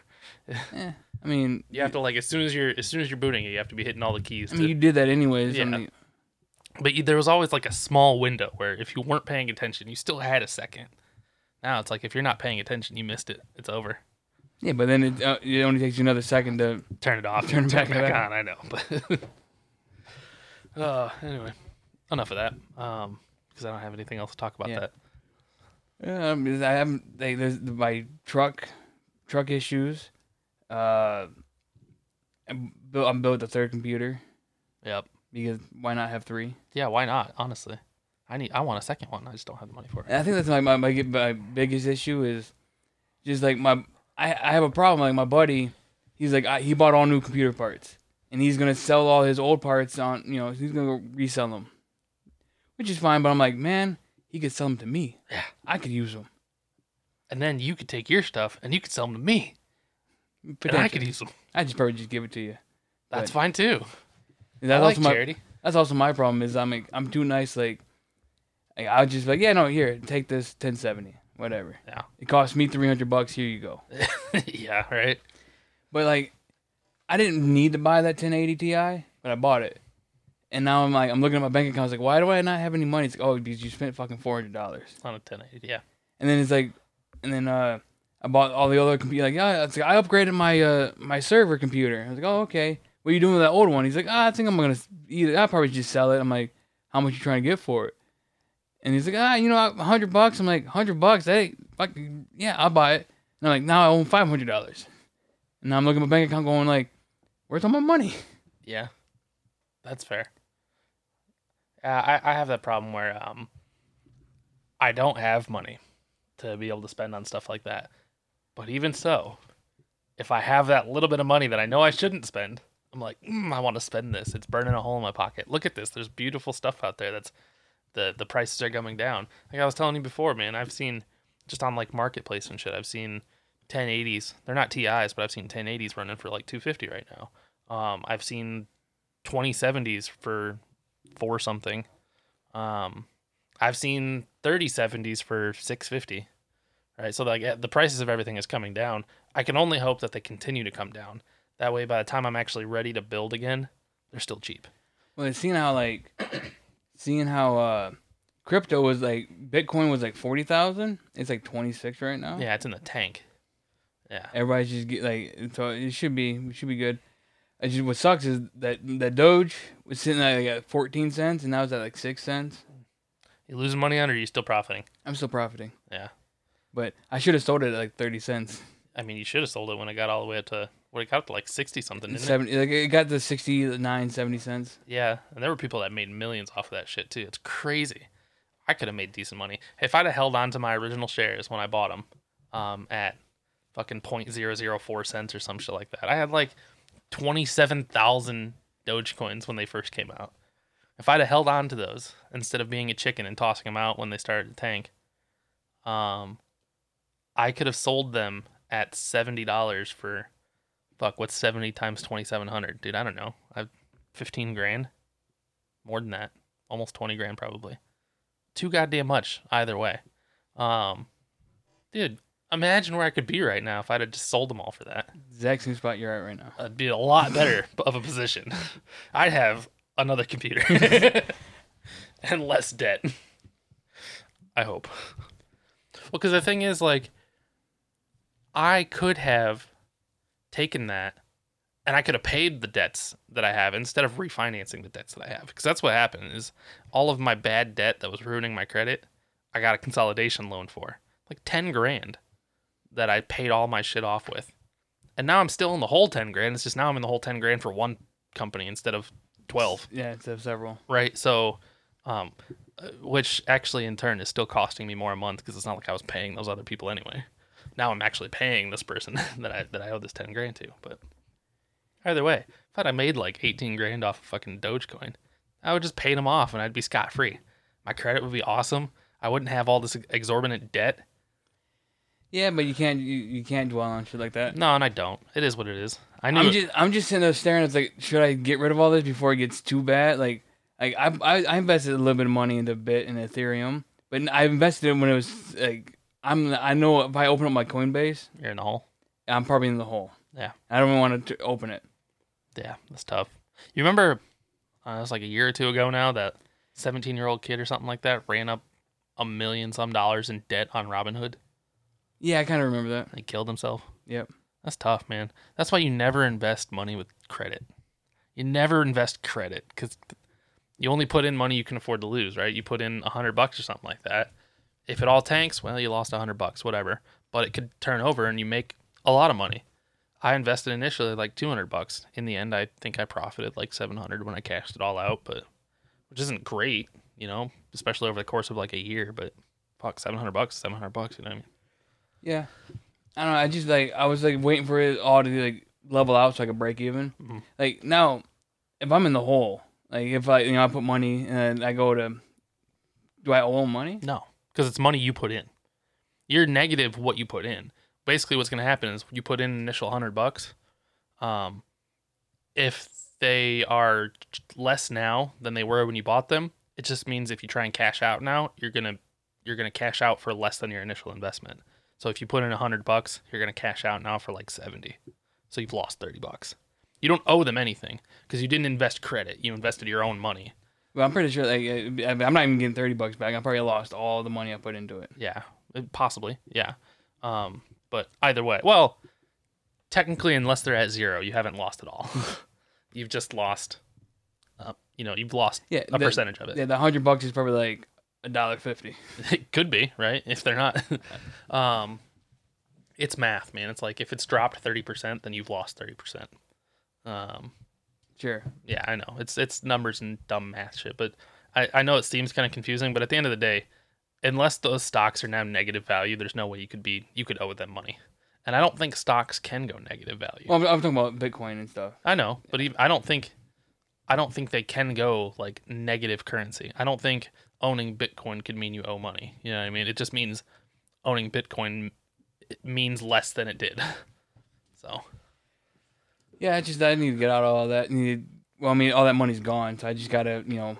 Eh, I mean, You have to like as soon as you're as soon as you're booting it, you have to be hitting all the keys. I to- mean, you did that anyways. I Yeah. mean, but you, there was always like a small window where if you weren't paying attention, you still had a second. Now it's like if you're not paying attention, you missed it. It's over. Yeah, but then it, uh, it only takes you another second to. Turn it off. Turn it back on. on. I know, but <laughs> uh, anyway, enough of that. Um, because I don't have anything else to talk about Yeah. that. Yeah, I, mean, I haven't. Like, there's my truck, truck issues. Uh, I'm built. I'm built a third computer Yep. because why not have three? Yeah. Why not? Honestly, I need. I want a second one. I just don't have the money for it. And I think that's my my, my my biggest issue is just like my I I have a problem. Like my buddy, he's like I, he bought all new computer parts and he's gonna sell all his old parts on you know he's gonna go resell them, which is fine. But I'm like man, he could sell them to me. Yeah. I could use them. And then you could take your stuff and you could sell them to me, and I could use them. I just probably just give it to you. That's But- fine too. That's I like also my charity. that's also my problem is I'm like I'm too nice. Like, like I'll just be like yeah no here take this 1070 whatever. Yeah. It cost me 300 bucks. Here you go. <laughs> yeah. Right. But like, I didn't need to buy that 1080 Ti, but I bought it. And now I'm like, I'm looking at my bank account. I was like, why do I not have any money? It's like, oh, because you spent fucking four hundred dollars. On a 1080. Yeah. And then it's like, and then uh, I bought all the other computer. Like, yeah, it's like, I upgraded my uh my server computer. I was like, oh, okay. What are you doing with that old one? He's like, ah, I think I'm gonna either. I'll probably just sell it. I'm like, how much you trying to get for it? And he's like, ah, you know, a hundred bucks. I'm like, hundred bucks? Ain't fucking yeah, I'll buy it. And I'm like, now I own five hundred dollars. And now I'm looking at my bank account, going like, where's all my money? Yeah, that's fair. Uh, I I have that problem where um I don't have money, to be able to spend on stuff like that. But even so, if I have that little bit of money that I know I shouldn't spend, I'm like, mm, I want to spend this. It's burning a hole in my pocket. Look at this. There's beautiful stuff out there. That's the the prices are coming down. Like I was telling you before, man. I've seen just on like marketplace and shit. I've seen 1080s. They're not TIs, but I've seen 1080s running for like 250 right now. Um, I've seen 2070s for four something. Um, I've seen 3070s for 650. Right, so like the prices of everything is coming down. I can only hope that they continue to come down. That way, by the time I'm actually ready to build again, they're still cheap. Well, seeing how like, <coughs> seeing how uh, crypto was like Bitcoin was like forty thousand. It's like twenty six right now. Yeah, it's in the tank. Yeah. Everybody's just get like so it should be it should be good. It's just, what sucks is that that Doge was sitting at like at fourteen cents and now it's at like six cents. You losing money on, it or are you still profiting? I'm still profiting. Yeah. But I should have sold it at like thirty cents. I mean, you should have sold it when it got all the way up to what it got up to like sixty something. Didn't it? Seventy like it got to 69, 70 cents. Yeah, and there were people that made millions off of that shit too. It's crazy. I could have made decent money if I'd have held on to my original shares when I bought them, um, at fucking point zero zero four cents or some shit like that. I had like twenty seven thousand Dogecoins when they first came out. If I'd have held on to those instead of being a chicken and tossing them out when they started to tank, um, I could have sold them at seventy dollars for, fuck, what's seventy times twenty seven hundred, dude? I don't know. I've fifteen grand, more than that, almost twenty grand probably. Too goddamn much either way. Um, dude, imagine where I could be right now if I'd have just sold them all for that. Exact same spot you're at right now. I'd be a lot better <laughs> of a position. <laughs> I'd have another computer <laughs> and less debt. I hope. Well, because the thing is, like, I could have taken that and I could have paid the debts that I have instead of refinancing the debts that I have. Because that's what happened is all of my bad debt that was ruining my credit, I got a consolidation loan for. Like 10 grand that I paid all my shit off with. And now I'm still in the whole 10 grand. It's just now I'm in the whole 10 grand for one company instead of 12 Yeah, instead of several. right? So, um, uh, which actually in turn is still costing me more a month because it's not like I was paying those other people anyway. Now I'm actually paying this person <laughs> that I that I owe this ten grand to. But either way, if I'd made like eighteen grand off of fucking Dogecoin, I would just pay them off and I'd be scot free. My credit would be awesome. I wouldn't have all this exorbitant debt. Yeah, but you can't you, you can't dwell on shit like that. No, and I don't. It is what it is. I knew. I'm it- just I'm just sitting there staring. It's like, should I get rid of all this before it gets too bad? Like, like I I, I invested a little bit of money into Bit and Ethereum, but I invested it when it was like I'm I know if I open up my Coinbase, you're in the hole. I'm probably in the hole. Yeah. I don't even want to open it. Yeah, that's tough. You remember, uh, it was like a year or two ago now that 17 year old kid or something like that ran up a million some dollars in debt on Robinhood. Yeah, I kind of remember that. He killed himself. Yep. That's tough, man. That's why you never invest money with credit. You never invest credit because you only put in money you can afford to lose, right? You put in a hundred bucks or something like that. If it all tanks, well, you lost a hundred bucks, whatever. But it could turn over and you make a lot of money. I invested initially like two hundred bucks. In the end, I think I profited like seven hundred when I cashed it all out, but which isn't great, you know, especially over the course of like a year. But fuck, seven hundred bucks, seven hundred bucks, you know what I mean? Yeah. I don't know. I just like I was like waiting for it all to like level out so I could break even. Mhm. Like now, if I'm in the hole, like if I you know I put money and I go to, do I owe money? No, because it's money you put in. You're negative what you put in. Basically, what's going to happen is you put in an initial hundred bucks. Um, if they are less now than they were when you bought them, it just means if you try and cash out now, you're gonna you're gonna cash out for less than your initial investment. So if you put in a hundred bucks, you're gonna cash out now for like seventy. So you've lost thirty bucks. You don't owe them anything because you didn't invest credit. You invested your own money. Well, I'm pretty sure like uh, I'm not even getting thirty bucks back. I probably lost all the money I put into it. Yeah, uh, possibly. Yeah. Um, but either way, well, technically, unless they're at zero, you haven't lost at all. <laughs> you've just lost. Uh, you know, you've lost Yeah, a the- percentage of it. Yeah, the hundred bucks is probably like a dollar fifty. <laughs> It could be right if they're not. <laughs> um, it's math, man. It's like if it's dropped thirty percent, then you've lost thirty percent. Um, Sure. yeah, I know it's it's numbers and dumb math shit, but I I know it seems kind of confusing, but at the end of the day, unless those stocks are now negative value, there's no way you could be you could owe them money. And I don't think stocks can go negative value. Well, I'm, I'm talking about Bitcoin and stuff. I know, but even, I don't think I don't think they can go like negative currency. I don't think owning Bitcoin could mean you owe money. You know what I mean? It just means owning Bitcoin means less than it did. <laughs> so Yeah, I just I need to get out all that. Need well, I mean, all that money's gone, so I just gotta you know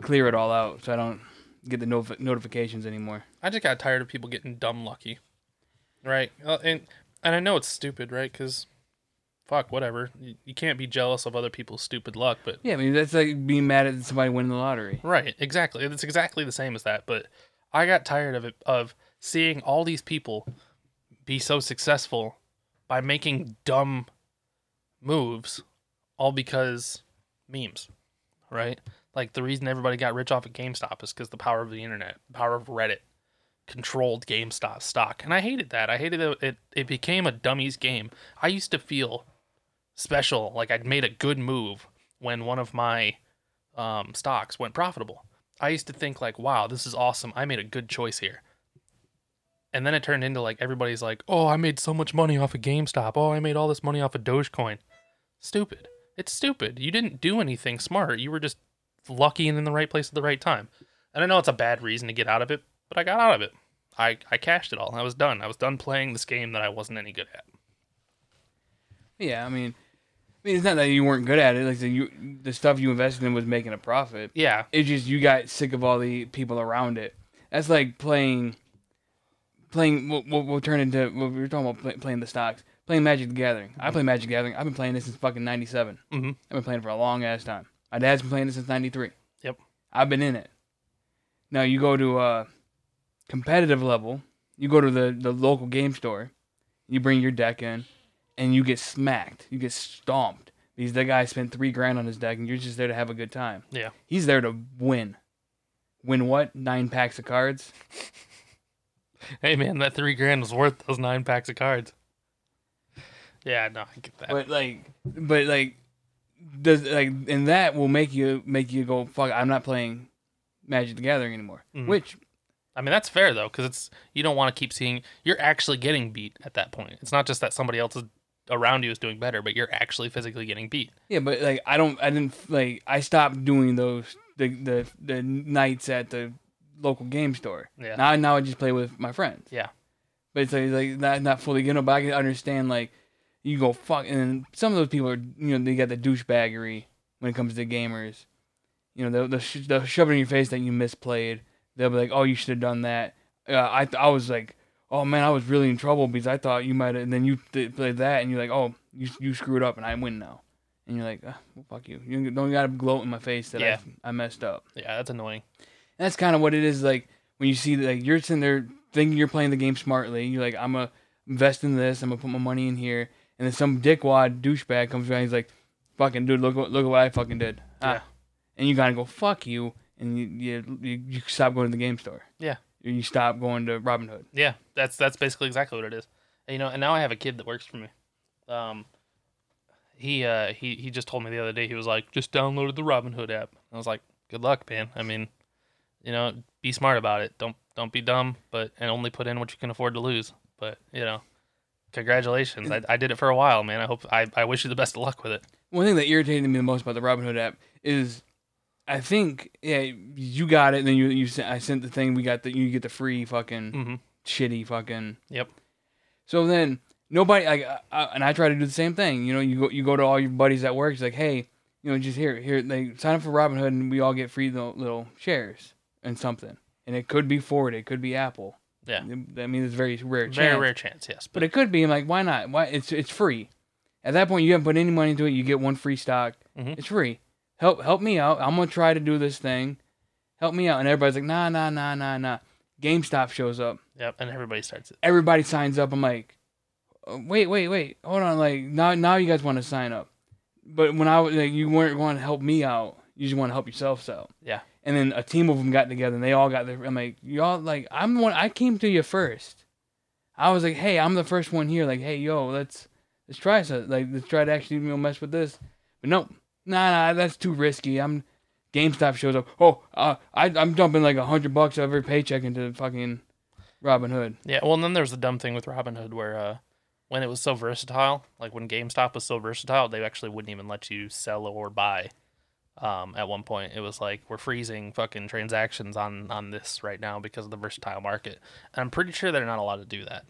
clear it all out so I don't get the notif- notifications anymore. I just got tired of people getting dumb lucky, right? Uh, and and I know it's stupid, right? Because fuck, whatever. You, you can't be jealous of other people's stupid luck, but Yeah, I mean that's like being mad at somebody winning the lottery. Right, exactly. It's exactly the same as that. But I got tired of it of seeing all these people be so successful by making dumb moves, all because memes, right? Like the reason everybody got rich off of GameStop is because the power of the internet, the power of Reddit, controlled GameStop stock, and I hated that. I hated it. It, it became a dummies game. I used to feel special, like I'd made a good move when one of my um, stocks went profitable. I used to think like, wow, this is awesome. I made a good choice here. And then it turned into like everybody's like, oh, I made so much money off of GameStop. Oh, I made all this money off of Dogecoin. Stupid. It's stupid. You didn't do anything smart. You were just lucky and in the right place at the right time. And I know it's a bad reason to get out of it, but I got out of it. I, I cashed it all. I was done. I was done playing this game that I wasn't any good at. Yeah, I mean, I mean it's not that you weren't good at it. Like the you the stuff you invested in was making a profit. Yeah. It's just you got sick of all the people around it. That's like playing, playing. We'll, we'll, we'll turn into what we were talking about play, playing the stocks. Playing Magic the Gathering. I play Magic the Gathering. I've been playing this since fucking '97. Mm-hmm. I've been playing for a long ass time. My dad's been playing it since '93. Yep. I've been in it. Now you go to a competitive level. You go to the the local game store. You bring your deck in, and you get smacked. You get stomped These the guy spent three grand on his deck, and you're just there to have a good time. Yeah. He's there to win. Win what? Nine packs of cards. <laughs> Hey man, that three grand was worth those nine packs of cards. Yeah, no, I get that. But like, but like, does like, and that will make you make you go fuck. I'm not playing Magic the Gathering anymore. Mhm. Which I mean, that's fair though, because it's you don't want to keep seeing you're actually getting beat at that point. It's not just that somebody else is around you is doing better, but you're actually physically getting beat. Yeah, but like I don't, I didn't like. I stopped doing those the the the nights at the local game store. Yeah. Now now I just play with my friends. Yeah. But it's like, like not not fully getting. But I can understand like you go fuck, and then some of those people are you know they got the douchebaggery when it comes to gamers. You know they'll they'll, sh- they'll shove it in your face that you misplayed. They'll be like, oh you should have done that. Uh, I th- I was like. Oh man, I was really in trouble because I thought you might have, and then you th- played that, and you're like, "Oh, you you screwed up, and I win now." and you're like, ah, well, fuck you. You don't gotta gloat in my face that Yeah. I, I messed up. Yeah, that's annoying. And that's kind of what it is like when you see like you're sitting there thinking you're playing the game smartly. You're like, I'm gonna invest in this. I'm gonna put my money in here, and then some dickwad douchebag comes around. He's like, fucking dude, look what look at what I fucking did. Yeah. Ah. And you gotta go fuck you, and you you, you, you stop going to the game store. Yeah. You stop going to Robinhood. Yeah, that's that's basically exactly what it is. And, you know, and now I have a kid that works for me. Um, he uh he he just told me the other day he was like just downloaded the Robinhood app. I was like, good luck, man. I mean, you know, be smart about it. Don't don't be dumb, but and only put in what you can afford to lose. But you know, congratulations. I, I did it for a while, man. I hope I I wish you the best of luck with it. One thing that irritated me the most about the Robinhood app is, I think yeah you got it, and then you you sent, I sent the thing. We got the you get the free fucking hmm shitty fucking. Yep. So then nobody like, I, I, and I try to do the same thing. You know, you go you go to all your buddies at work. It's like, hey, you know, just here here they sign up for Robinhood, and we all get free little, little shares and something. And it could be Ford, it could be Apple. Yeah. I mean, it's a very rare chance. Very rare chance, yes. But it could be. I'm like, why not? Why it's it's free. At that point, you haven't put any money into it. You get one free stock. Mhm. It's free. Help help me out. I'm gonna try to do this thing. Help me out. And everybody's like, nah, nah, nah, nah, nah. GameStop shows up. Yep, and everybody starts it. Everybody signs up. I'm like, "Uh, wait, wait, wait. Hold on. Like now, now you guys want to sign up. But when I was like, you weren't going to help me out. You just want to help yourselves out. Yeah. And then a team of them got together and they all got their. I'm like, y'all like, I'm the one. I came to you first. I was like, hey, I'm the first one here. Like, hey, yo, let's let's try so like let's try to actually you know mess with this. But nope, nah, nah, that's too risky. I'm GameStop shows up. Oh, uh, I, I'm dumping like a hundred bucks of every paycheck into fucking Robinhood. Yeah, well, and then there's the dumb thing with Robinhood where uh, when it was so versatile, like when GameStop was so versatile, they actually wouldn't even let you sell or buy. Um, at one point, it was like we're freezing fucking transactions on on this right now because of the versatile market. And I'm pretty sure they're not allowed to do that.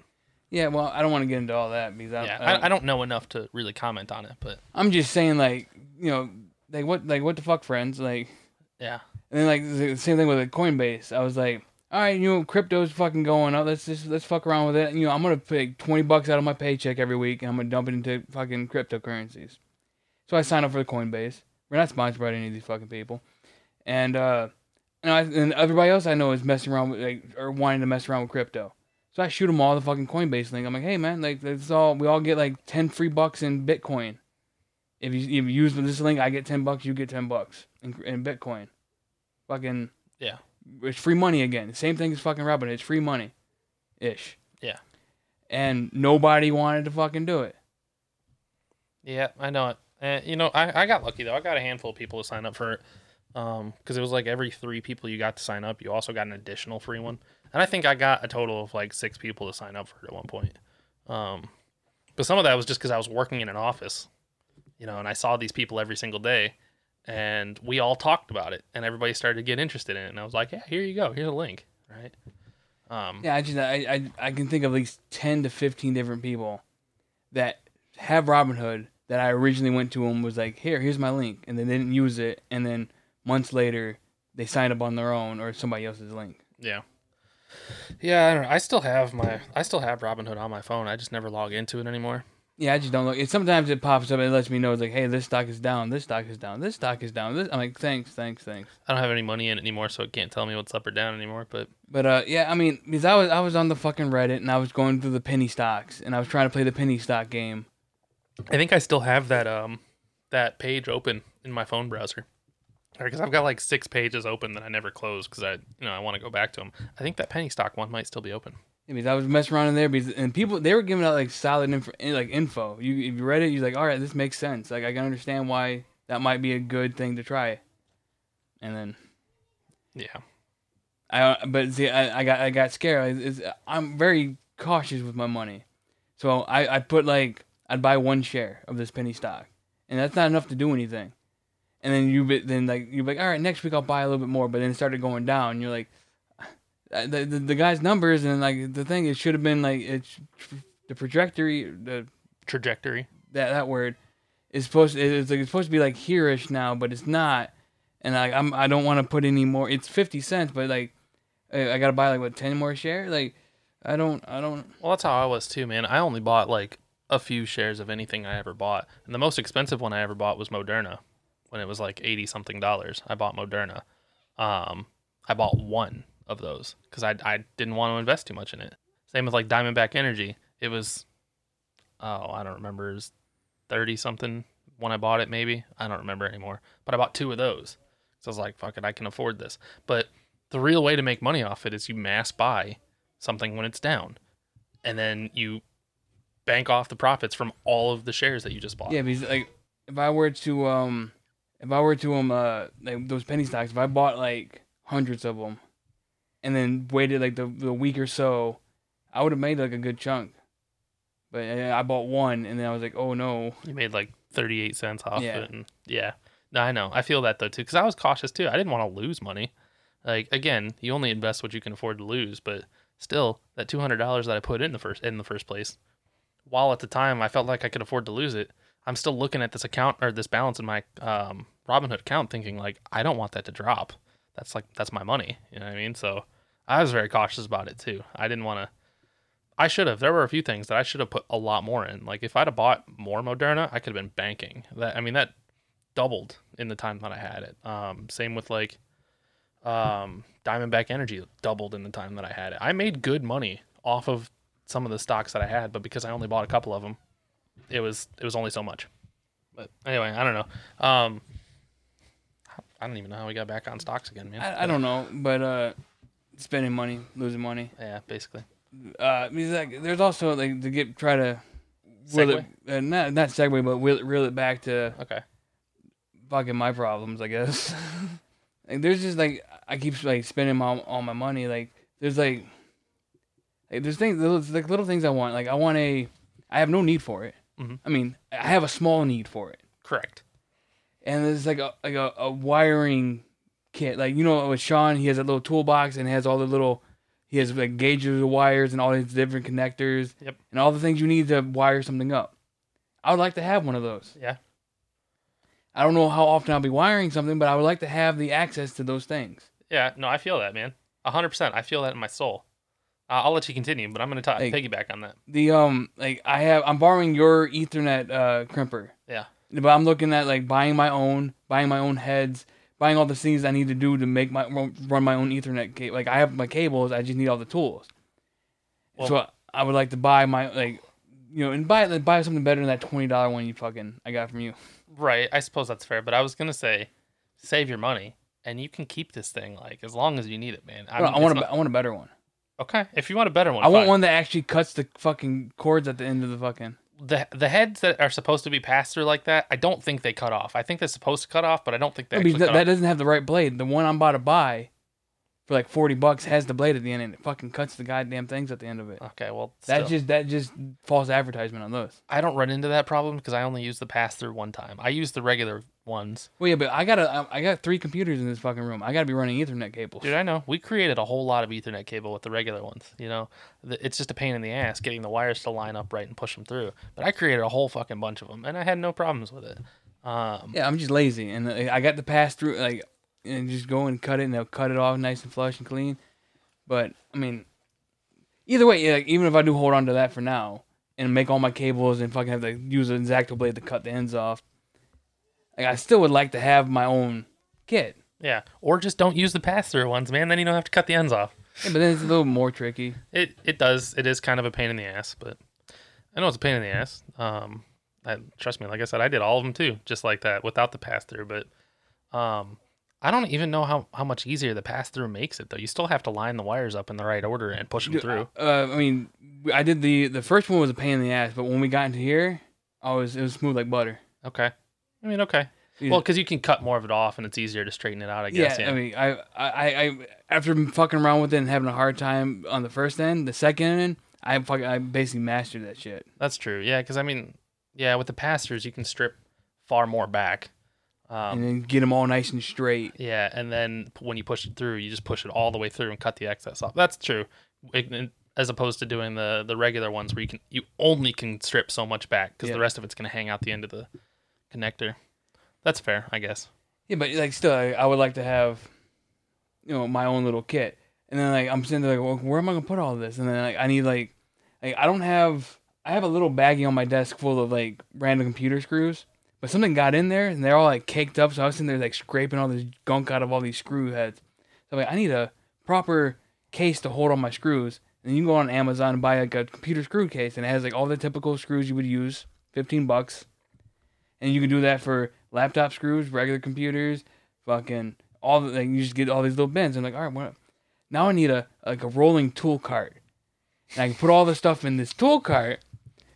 Yeah, well, I don't want to get into all that because I, Yeah, I, I, I don't know enough to really comment on it, but I'm just saying, like, you know, like what, like what the fuck, friends, like, yeah, and then like the same thing with the Coinbase. I was like, all right, you know, crypto's fucking going up. Let's just let's fuck around with it. You know, I'm gonna pay twenty bucks out of my paycheck every week, and I'm gonna dump it into fucking cryptocurrencies. So I signed up for the Coinbase. We're not sponsored by any of these fucking people, and uh, and, I, and everybody else I know is messing around with like or wanting to mess around with crypto. So I shoot them all the fucking Coinbase link. I'm like, hey man, like that's all. We all get like ten free bucks in Bitcoin. If you, if you use this link, I get ten bucks. You get ten bucks in, in Bitcoin. Fucking yeah, it's free money again. Same thing as fucking Robin. It's free money, ish. Yeah. And nobody wanted to fucking do it. yeah. I know it. Uh, you know, I, I got lucky though. I got a handful of people to sign up for it, um, because it was like every three people you got to sign up, you also got an additional free one. And I think I got a total of like six people to sign up for it at one point. Um, but some of that was just because I was working in an office, you know, and I saw these people every single day, and we all talked about it, and everybody started to get interested in it. And I was like, yeah, here you go, here's a link, right? Um, Yeah, I just I, I I can think of at least ten to fifteen different people that have Robinhood that I originally went to and was like, here, here's my link, and they didn't use it, and then months later they signed up on their own or somebody else's link. Yeah. Yeah, I don't know. I still have my I still have Robinhood on my phone. I just never log into it anymore. Yeah, I just don't look. It, sometimes it pops up and it lets me know it's like, hey, this stock is down, this stock is down, this stock is down. This I'm like, thanks, thanks, thanks. I don't have any money in it anymore, so it can't tell me what's up or down anymore. But But uh, yeah, I mean, because I was I was on the fucking Reddit and I was going through the penny stocks and I was trying to play the penny stock game. I think I still have that um that page open in my phone browser. Because I've got like six pages open that I never close because I you know I want to go back to them. I think that penny stock one might still be open. I mean, I was messing around in there because and people they were giving out like solid info, eh, like info. You if you read it, you're like, all right, this makes sense. Like I can understand why that might be a good thing to try. And then Yeah. I uh, but see I, I got I got scared. It's, it's, I'm very cautious with my money, so I I put like I'd buy one share of this penny stock, and that's not enough to do anything. And then you be- then like you're like all right next week I'll buy a little bit more, but then it started going down. You're like uh, the, the the guy's numbers and like the thing it should have been like it's the trajectory the Trajectory. that that word is supposed it's like it's supposed to be like here-ish now, but it's not. And like I'm I don't want to put any more. It's fifty cents, but like I I gotta buy like what ten more shares. Like I don't I don't. Well, that's how I was too, man. I only bought like a few shares of anything I ever bought, and the most expensive one I ever bought was Moderna, when it was like eighty something dollars. I bought Moderna. Um, I bought one of those because I I didn't want to invest too much in it. Same with like Diamondback Energy. It was, oh, I don't remember. It was thirty something when I bought it. Maybe I don't remember anymore. But I bought two of those. So I was like, fuck it, I can afford this. But the real way to make money off it is you mass buy something when it's down, and then you bank off the profits from all of the shares that you just bought. Yeah, because like if I were to um if I were to um uh like those penny stocks, if I bought like hundreds of them, and then waited like the the week or so, I would have made like a good chunk. But I bought one, and then I was like, oh no. You made like 38 cents off Yeah. it. And yeah. No, I know. I feel that though too cuz I was cautious too. I didn't want to lose money. Like again, you only invest what you can afford to lose, but still that $200 that I put in the first in the first place, while at the time I felt like I could afford to lose it, I'm still looking at this account or this balance in my um, Robinhood account thinking like I don't want that to drop. That's like that's my money, you know what I mean? So I was very cautious about it too. I didn't want to I should have. There were a few things that I should have put a lot more in. Like if I'd have bought more Moderna, I could have been banking. That I mean that doubled in the time that I had it. Um, same with like um, Diamondback Energy doubled in the time that I had it. I made good money off of some of the stocks that I had, but because I only bought a couple of them, it was it was only so much. But anyway, I don't know. Um, I don't even know how we got back on stocks again, man. I, I don't know, but uh, spending money, losing money. Yeah, basically. Uh, because like, there's also like to get try to will it, uh, not not segue, but will reel it back to Okay. fucking my problems, I guess. <laughs> Like there's just like I keep like spending my all my money. Like there's like, like there's things there's like little things I want. Like I want a I have no need for it. Mhm. I mean I have a small need for it. Correct. And there's like a like a, a wiring kit. Like you know with Sean he has a little toolbox and has all the little he has like gauges of wires and all these different connectors. Yep. And all the things you need to wire something up. I would like to have one of those. Yeah. I don't know how often I'll be wiring something, but I would like to have the access to those things. Yeah. No, I feel that, man. A hundred percent. I feel that in my soul. Uh, I'll let you continue, but I'm gonna talk Like- piggyback on that. The um like I have I'm borrowing your Ethernet uh crimper. Yeah. But I'm looking at like buying my own, buying my own heads, buying all the things I need to do to make my run my own Ethernet cable. Like I have my cables, I just need all the tools. Well- so I would like to buy my like, you know, and buy like, buy something better than that twenty dollar one you fucking I got from you. Right. I suppose that's fair, but I was gonna say, save your money, and you can keep this thing like as long as you need it, man. I, I want a not- I want a better one. Okay. If you want a better one, I want fine. one that actually cuts the fucking cords at the end of the fucking. the the heads that are supposed to be passed through like that, I don't think they cut off. I think they're supposed to cut off, but I don't think they I mean, actually that, cut that off. doesn't have the right blade. The one I'm about to buy for like forty bucks has the blade at the end, and it fucking cuts the goddamn things at the end of it. Okay, well, That still. just that just false advertisement on those. I don't run into that problem because I only use the pass through one time. I use the regular ones. Well, yeah, but I got to I got three computers in this fucking room. I got to be running Ethernet cables. Dude, I know. We created a whole lot of Ethernet cable with the regular ones. You know, it's just a pain in the ass getting the wires to line up right and push them through. But I created a whole fucking bunch of them, and I had no problems with it. Um, Yeah, I'm just lazy, and uh, I got the pass through like and just go and cut it, and they'll cut it off nice and flush and clean. But I mean, either way, yeah, like, even if I do hold on to that for now and make all my cables and fucking have to use an X-Acto blade to cut the ends off, like I still would like to have my own kit. yeah, or just don't use the pass through ones, man. Then you don't have to cut the ends off. Yeah, but then it's a little more tricky. It it does. It is kind of a pain in the ass, but I know it's a pain in the ass. Um, I, trust me, like I said, I did all of them too, just like that, without the pass through. But um, I don't even know how, how much easier the pass through makes it though. You still have to line the wires up in the right order and push them through. Uh, I mean, I did the the first one was a pain in the ass, but when we got into here, I was it was smooth like butter. Okay. I mean, okay. Well, because you can cut more of it off, and it's easier to straighten it out. I guess. yeah. I mean, I, I, I, after fucking around with it and having a hard time on the first end, the second end, I fucking, I basically mastered that shit. That's true. Yeah, because I mean, yeah, with the pass throughs, you can strip far more back. and Um, then get them all nice and straight. yeah, and then when you push it through, you just push it all the way through and cut the excess off. That's true. It- as opposed to doing the the regular ones where you can you only can strip so much back because Yeah. the rest of it's gonna hang out the end of the connector. That's fair, I guess. Yeah, but like still, I, I would like to have, you know, my own little kit. And then like I'm sitting there like, well, where am I gonna put all this? And then like I need like, like I don't have, I have a little baggie on my desk full of like random computer screws. But something got in there and they're all like caked up. So I was sitting there like scraping all this gunk out of all these screw heads. So I'm like, I need a proper case to hold all my screws. And you can go on Amazon and buy like a computer screw case, and it has like all the typical screws you would use, fifteen bucks. And you can do that for laptop screws, regular computers, fucking all the like you just get all these little bins. I'm like, all right, what? Now I need a like a rolling tool cart. And I can put all the stuff in this tool cart.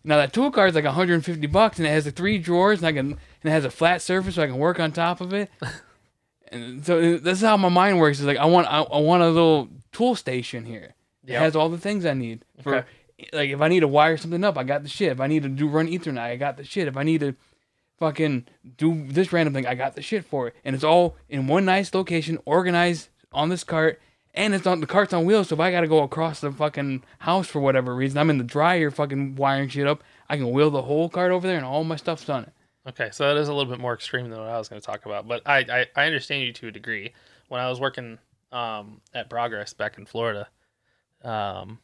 Now that tool cart is like 150 bucks, and it has the three drawers, and I can and it has a flat surface, so I can work on top of it. <laughs> and so uh, this is how my mind works. Is like I want I, I want a little tool station here. It Yep. has all the things I need for Okay. like if I need to wire something up, I got the shit. If I need to do run Ethernet, I got the shit. If I need to fucking do this random thing, I got the shit for it. And it's all in one nice location, organized on this cart, and it's on the cart's on wheels. So if I gotta go across the fucking house for whatever reason, I'm in the dryer fucking wiring shit up. I can wheel the whole cart over there, and all my stuff's on it. Okay, so that is a little bit more extreme than what I was going to talk about, but I, I, I understand you to a degree. When I was working um, at Progress back in Florida, um,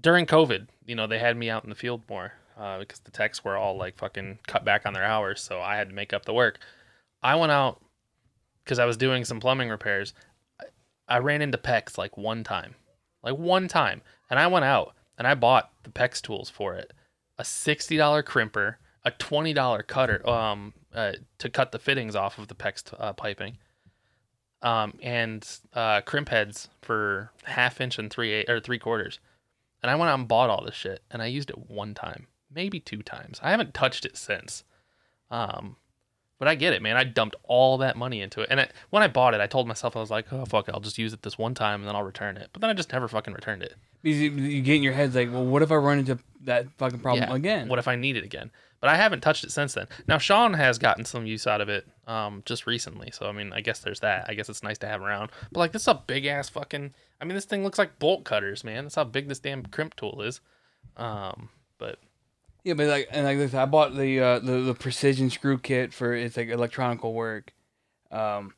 during COVID, you know, they had me out in the field more uh, because the techs were all like fucking cut back on their hours, so I had to make up the work. I went out because I was doing some plumbing repairs. I, I ran into PEX like one time, like one time, and I went out and I bought the PEX tools for it, a sixty dollar crimper a twenty dollar cutter um uh, to cut the fittings off of the PEX t- uh, piping, um and uh, crimp heads for half inch and three eight or three quarters, and I went out and bought all this shit, and I used it one time, maybe two times. I haven't touched it since, um, but I get it, man. I dumped all that money into it, and when I bought it, I told myself I was like, "Oh fuck it, I'll just use it this one time and then I'll return it." But then I just never fucking returned it. Because you, you get in your head like, well, what if I run into that fucking problem Yeah. again? What if I need it again? But I haven't touched it since then. Now Sean has gotten some use out of it um, just recently, so I mean, I guess there's that. I guess it's nice to have around. But like, this is a big ass fucking. I mean, this thing looks like bolt cutters, man. That's how big this damn crimp tool is. Um, but Yeah, but like and like this, I bought the uh, the the precision screw kit for it's like electronical work, um,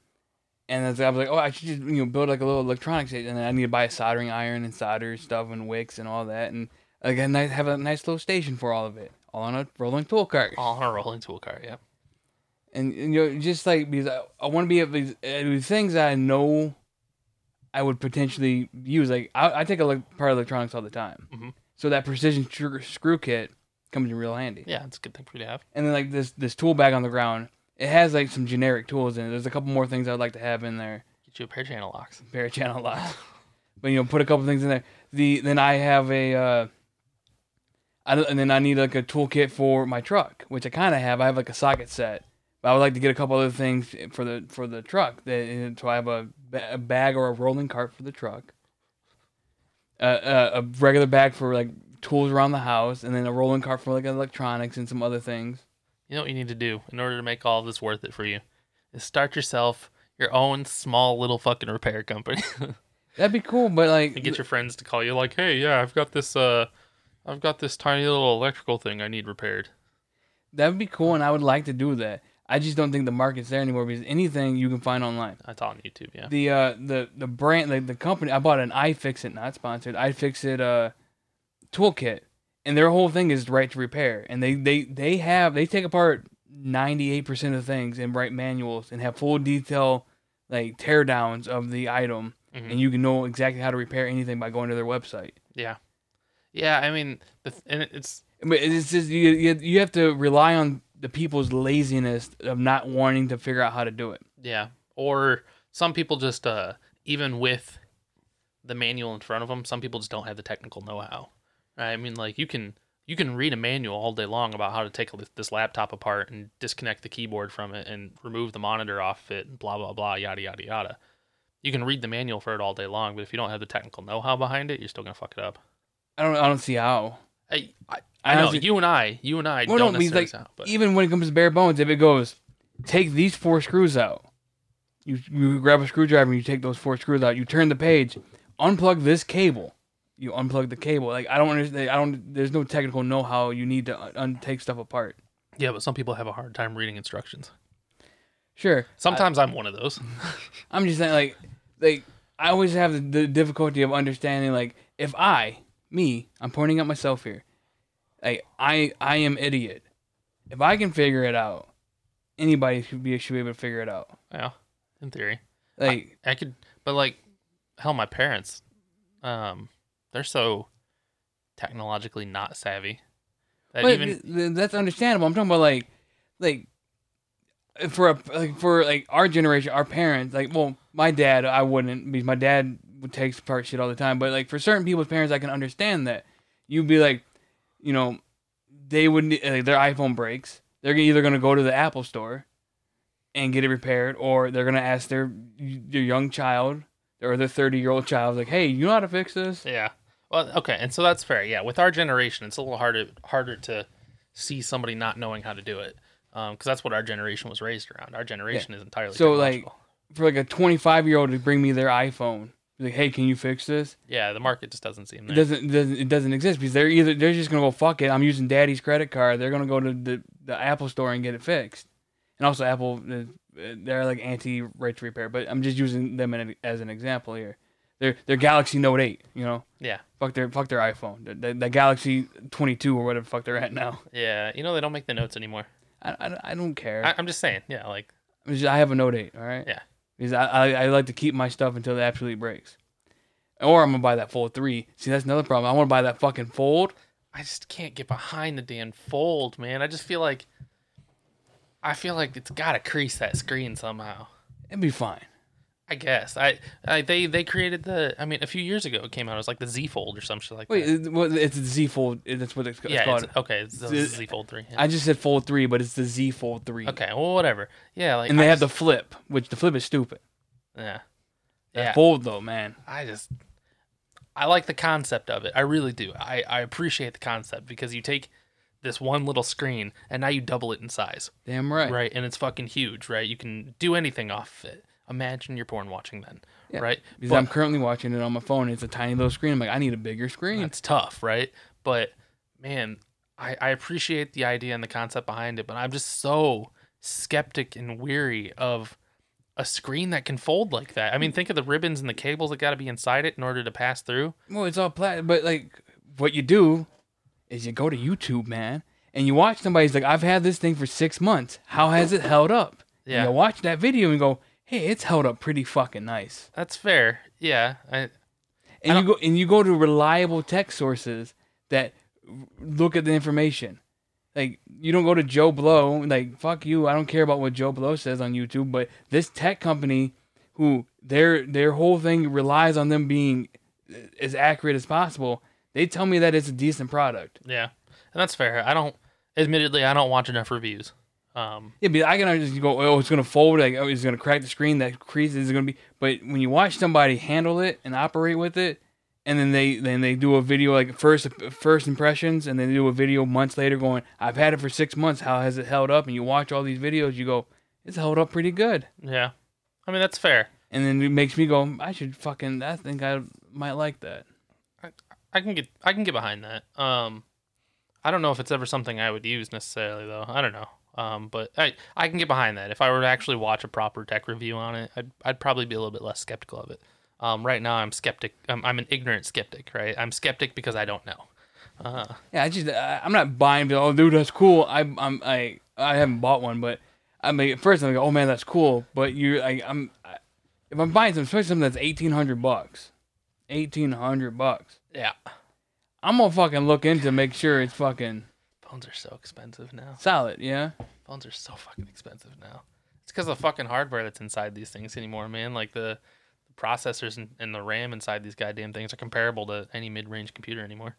and I was like, oh, I should just you know build like a little electronics, and then I need to buy a soldering iron and solder stuff and wicks and all that, and like a nice have a nice little station for all of it, all on a rolling tool cart, all on a rolling tool cart, yeah. and, and you know just like because I, I want to be able to, uh, do things that I know I would potentially use. Like I, I take a part of electronics all the time, Mhm. so that precision screw, screw kit comes in real handy. Yeah, it's a good thing for you to have. and then like this this tool bag on the ground. It has like some generic tools in it. There's a couple more things I'd like to have in there. Get you a pair of channel locks. Pair of channel locks. <laughs> but you know, put a couple things in there. The then I have a uh I, and then I need like a toolkit for my truck, which I kind of have. I have like a socket set, but I would like to get a couple other things for the for the truck. That so I have a, a bag or a rolling cart for the truck, uh, uh, a regular bag for like tools around the house, and then a rolling cart for like electronics and some other things. You know what you need to do in order to make all this worth it for you is start yourself your own small little fucking repair company <laughs> That'd be cool, but like and get your friends to call you like, "Hey, yeah, I've got this uh I've got this tiny little electrical thing I need repaired." That would be cool, and I would like to do that. I just don't think the market's there anymore because anything you can find online. That's on YouTube, yeah. The uh the the brand like the company I bought an iFixit not sponsored iFixit uh toolkit, and their whole thing is right to repair, and they they they have they take apart ninety eight percent of things and write manuals and have full detail like teardowns of the item, Mhm. and you can know exactly how to repair anything by going to their website. Yeah. Yeah, I mean, the th- and it- it's But it's just you, you you have to rely on the people's laziness of not wanting to figure out how to do it. yeah. Or some people just uh even with the manual in front of them, some people just don't have the technical know-how. Right? I mean, like you can you can read a manual all day long about how to take this, laptop apart and disconnect the keyboard from it and remove the monitor off it and blah blah blah yada yada yada. You can read the manual for it all day long, but if you don't have the technical know-how behind it, you're still gonna fuck it up. I don't I don't see how. I I, I know honestly- you and I, you and I Well, don't no, necessarily like, sound, but Even when it comes to bare bones, if it goes, take these four screws out. You you grab a screwdriver and you take those four screws out. You turn the page, unplug this cable. You unplug the cable. Like I don't understand. I don't. There's no technical know-how. You need to un- un- take stuff apart. yeah, but some people have a hard time reading instructions. Sure. Sometimes I, am one of those. <laughs> <laughs> I'm just saying, like, like I always have the, the difficulty of understanding, like, if I, me, I'm pointing at myself here, like, I, I am idiot. If I can figure it out, anybody should be should be able to figure it out. yeah, in theory. Like, I could, but like, hell, my parents, um, they're so technologically not savvy that but even th- th- that's understandable. I'm talking about like, like, for a like for like our generation, our parents, like, well, my dad, I wouldn't because my dad would take apart shit all the time. But like for certain people's parents, I can understand that. You'd be like, you know, they would ne- eh, like, their iPhone breaks. They're either gonna go to the Apple store and get it repaired, or they're gonna ask their their young child or their 30 year old child, like, hey, you know how to fix this? yeah. Well, okay, and so that's fair. Yeah, with our generation, it's a little harder harder to see somebody not knowing how to do it, because that's what our generation was raised around. Our generation is entirely So, like. For like a 25 year old to bring me their iPhone, like, hey, can you fix this? yeah, the market just doesn't seem It doesn't, doesn't it doesn't exist because they're either they're just gonna go fuck it. I'm using daddy's credit card. They're gonna go to the, the Apple store and get it fixed. And also Apple, uh, they're like anti right to repair. But I'm just using them as an example here. They're they're Galaxy Note 8. You know, Yeah, fuck their fuck their iPhone. The, the, Galaxy 22 or whatever the fuck they're at now. yeah. You know they don't make the notes anymore. I, I, I don't care. I, I'm just saying. Yeah, like just- I have a Note 8. All right. Yeah. Because I, I I like to keep my stuff until it absolutely breaks. Or I'm gonna buy that Fold 3. See, that's another problem. I want to buy that fucking Fold. I just can't get behind the damn fold, man. I just feel like I feel like it's got to crease that screen somehow. It'd be fine. I guess I, I they they created the. I mean, a few years ago it came out. It was like the Z Fold or some shit like Wait, that. it, well, it's Z Fold. That's what it's, it's yeah, called. it's, okay, it's the Z- Z Fold three. yeah. I just said Fold three, but it's the Z Fold three. okay, well, whatever. Yeah, like And they I have the just- flip, which the flip is stupid. yeah, That yeah. fold though, man. I just I like the concept of it. I really do. I I appreciate the concept because you take this one little screen and now you double it in size, Damn right. right? And it's fucking huge, right? You can do anything off of it. Imagine you're porn watching then, Yeah, right? Because But- I'm currently watching it on my phone. It's a tiny little screen. I'm like, I need a bigger screen. It's tough, right? But man, I, I appreciate the idea and the concept behind it, but I'm just so skeptic and weary of a screen that can fold like that. I mean, think of the ribbons and the cables that got to be inside it in order to pass through. Well, it's all plat. But like, what you do is you go to YouTube, man, and you watch somebody's like, I've had this thing for six months. How has it held up? And Yeah. you watch that video and go, Hey, it's held up pretty fucking nice. That's fair. Yeah. I, And you go and you go to reliable tech sources that look at the information. Like you don't go to Joe Blow. Like fuck you. I don't care about what Joe Blow says on YouTube. But this tech company, who their their whole thing relies on them being as accurate as possible. They tell me that it's a decent product. yeah. And that's fair. I don't, admittedly, I don't watch enough reviews. Um, Yeah, but I can just go, oh, it's gonna fold, like, oh, it's gonna crack the screen. That crease is gonna be. But when you watch somebody handle it and operate with it, and then they then they do a video like first first impressions, and then they do a video months later going, I've had it for six months. How has it held up? And you watch all these videos, you go, it's held up pretty good. yeah. I mean, that's fair. And then it makes me go, I should fucking, I think I might like that. I can get I can get behind that. Um, I don't know if it's ever something I would use necessarily though. I don't know. Um, but I I can get behind that. If I were to actually watch a proper tech review on it, I'd I'd probably be a little bit less skeptical of it. Um, right now I'm skeptic. I'm, I'm an ignorant skeptic, right? I'm skeptic because I don't know. Uh, Yeah, I just I, I'm not buying. Oh, dude, that's cool. I I'm I I haven't bought one, but I mean, at first I'm like, oh man, that's cool. But you, I, I'm I, if I'm buying something, especially something that's eighteen hundred bucks, eighteen hundred bucks, yeah. I'm gonna fucking look into make sure it's fucking Phones are so expensive now. solid. Yeah. Phones are so fucking expensive now. It's because of the fucking hardware that's inside these things anymore, man. Like the, the processors and, and the RAM inside these goddamn things are comparable to any mid-range computer anymore.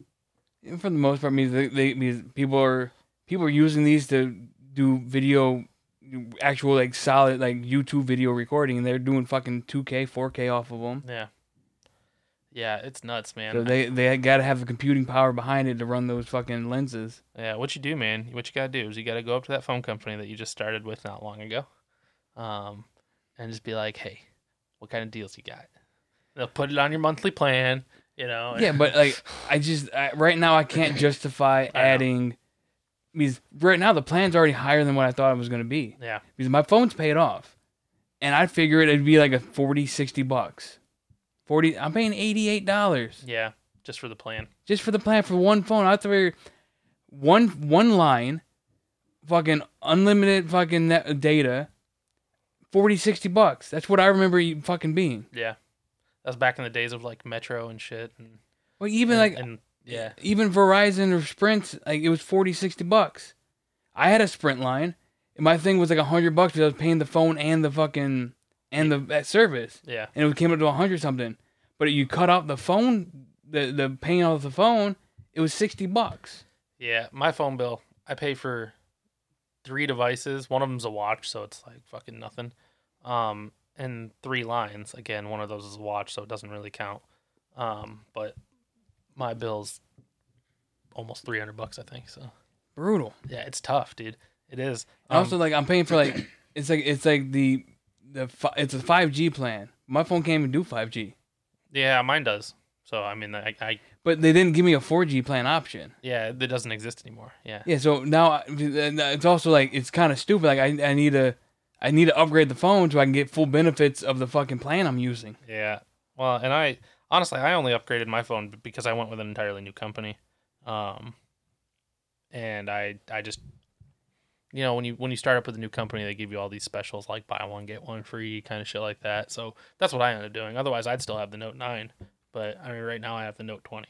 And for the most part, means they, they means people are people are using these to do video, actual like solid like YouTube video recording, and they're doing fucking 2K, 4K off of them. Yeah. Yeah, it's nuts, man. So they they got to have the computing power behind it to run those fucking lenses. yeah, what you do, man, what you gotta do is you gotta go up to that phone company that you just started with not long ago, um, and just be like, hey, what kind of deals you got? They'll put it on your monthly plan, you know. Yeah, but like I just I, right now I can't <laughs> justify know. adding because right now the plan's already higher than what I thought it was going to be yeah, because my phone's paid off. And I figured it'd be like a 40 60 bucks. 40 I'm paying $88 yeah, just for the plan. just for the plan for one phone. I figure one one line fucking unlimited fucking net uh, data 40 60 bucks. That's what I remember you fucking being. Yeah, that's back in the days of like Metro and shit, and Well, even and, like and yeah, even Verizon or Sprint, like it was 40, 60 bucks. I had a Sprint line, and my thing was like a hundred bucks because I was paying the phone and the fucking and the that service, yeah, and it came up to a hundred something. But you cut off the phone, the the paying off the phone, it was sixty bucks. yeah. My phone bill, I pay for three devices. One of them's a watch, so it's like fucking nothing. Um, and three lines. Again, one of those is a watch, so it doesn't really count. Um, but my bill's almost three hundred bucks, I think. So Brutal. yeah, it's tough, dude. It is. Um, also, like I'm paying for like <clears throat> it's like it's like the the fi- it's a five G plan. My phone can't even do five G, yeah, mine does. So I mean, I, I but they didn't give me a four G plan option. yeah, it doesn't exist anymore. Yeah, Yeah, so now I- it's also like it's kind of stupid. Like I, I need to, I need to upgrade the phone so I can get full benefits of the fucking plan I'm using. Yeah. Well, and I honestly I only upgraded my phone b- because I went with an entirely new company. Um and I I just you know, when you when you start up with a new company, they give you all these specials like buy one get one free kind of shit like that. So that's what I ended up doing. Otherwise, I'd still have the Note 9, but I mean right now I have the Note 20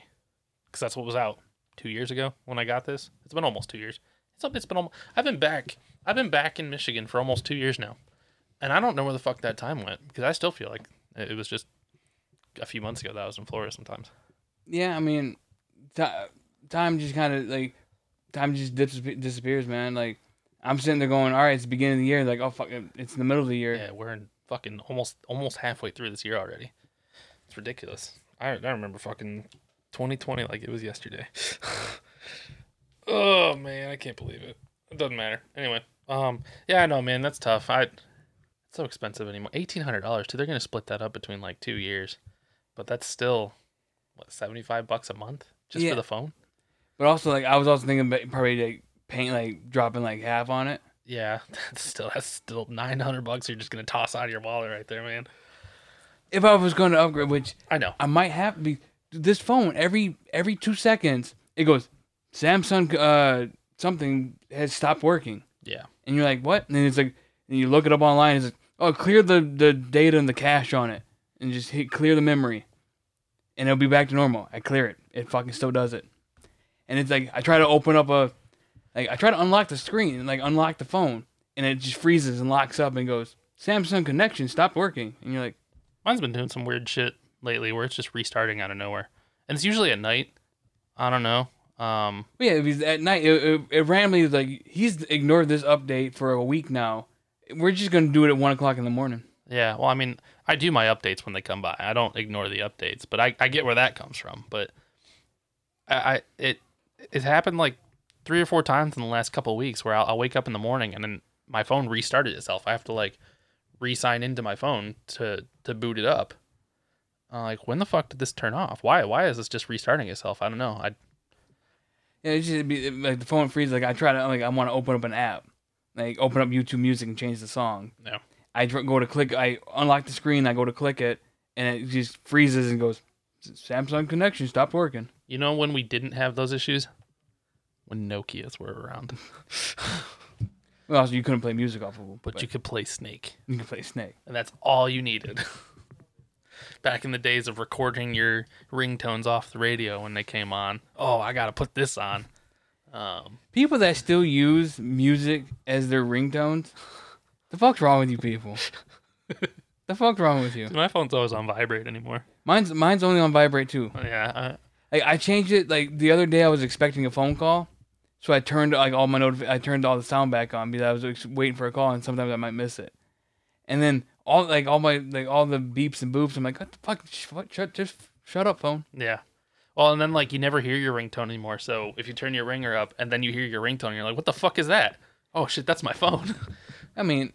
cuz that's what was out 2 years ago when I got this. It's been almost 2 years. It's it's been almost I've been back. I've been back in Michigan for almost 2 years now. And I don't know where the fuck that time went because I still feel like it was just a few months ago that I was in Florida sometimes. Yeah, I mean, ti time just kind of like time just disappears, man. Like I'm sitting there going, all right, it's the beginning of the year. Like, oh fuck, it's in the middle of the year. Yeah, we're in fucking almost almost halfway through this year already. It's ridiculous. I I remember fucking 2020 like it was yesterday. <sighs> oh man, I can't believe it. It doesn't matter. Anyway, um, yeah, I know, man, that's tough. I it's so expensive anymore. Eighteen hundred dollars too. They're gonna split that up between like two years, but that's still what seventy five bucks a month just Yeah. for the phone. But also, like, I was also thinking about probably like paint, like dropping like half on it. Yeah, <laughs> that's still that's still nine hundred bucks. You're just gonna toss out of your wallet right there, man. If I was going to upgrade, which I know. I might have to be this phone every every two seconds it goes Samsung uh something has stopped working Yeah, and you're like what and then it's like and you look it up online it's like oh clear the the data and the cache on it and just hit clear the memory and it'll be back to normal I clear it it fucking still does it and it's like I try to open up a like I try to unlock the screen and like unlock the phone and it just freezes and locks up and goes Samsung connection stopped working and you're like mine's been doing some weird shit lately where it's just restarting out of nowhere, and it's usually at night. I don't know. Um, yeah, because at night it, it, it randomly was like he's ignored this update for a week now. We're just gonna do it at one o'clock in the morning. Yeah, well, I mean, I do my updates when they come by. I don't ignore the updates, but I, I get where that comes from. But I, I it it happened like three or four times in the last couple of weeks where I'll, I'll wake up in the morning and then my phone restarted itself. I have to like re-sign into my phone to to boot it up. Uh, like when the fuck did this turn off? Why why is this just restarting itself? I don't know. I Yeah, it just be like the phone freezes. Like I try to like I want to open up an app, like open up YouTube Music and change the song. Yeah. I go to click. I unlock the screen. I go to click it, and it just freezes and goes. Samsung connection stopped working. you know when we didn't have those issues when Nokia's were around, <laughs> Well, also you couldn't play music off of them, but you could play Snake. you could play Snake. and that's all you needed. <laughs> Back in the days of recording your ringtones off the radio when they came on. Oh, I gotta put this on. Um, People that still use music as their ringtones, the fuck's wrong with you people? <laughs> the fuck's wrong with you? my phone's always on vibrate anymore. Mine's mine's only on vibrate too. Yeah, Like I changed it like the other day. I was expecting a phone call, so I turned like all my notif- I turned all the sound back on because I was ex- waiting for a call, and sometimes I might miss it. And then all like all my like all the beeps and boops. I'm like, what the fuck? Sh- what? Shut just shut up, phone. Yeah. Well, and then like you never hear your ringtone anymore. So if you turn your ringer up and then you hear your ringtone, you're like, "What the fuck is that?" Oh shit, that's my phone. <laughs> I mean,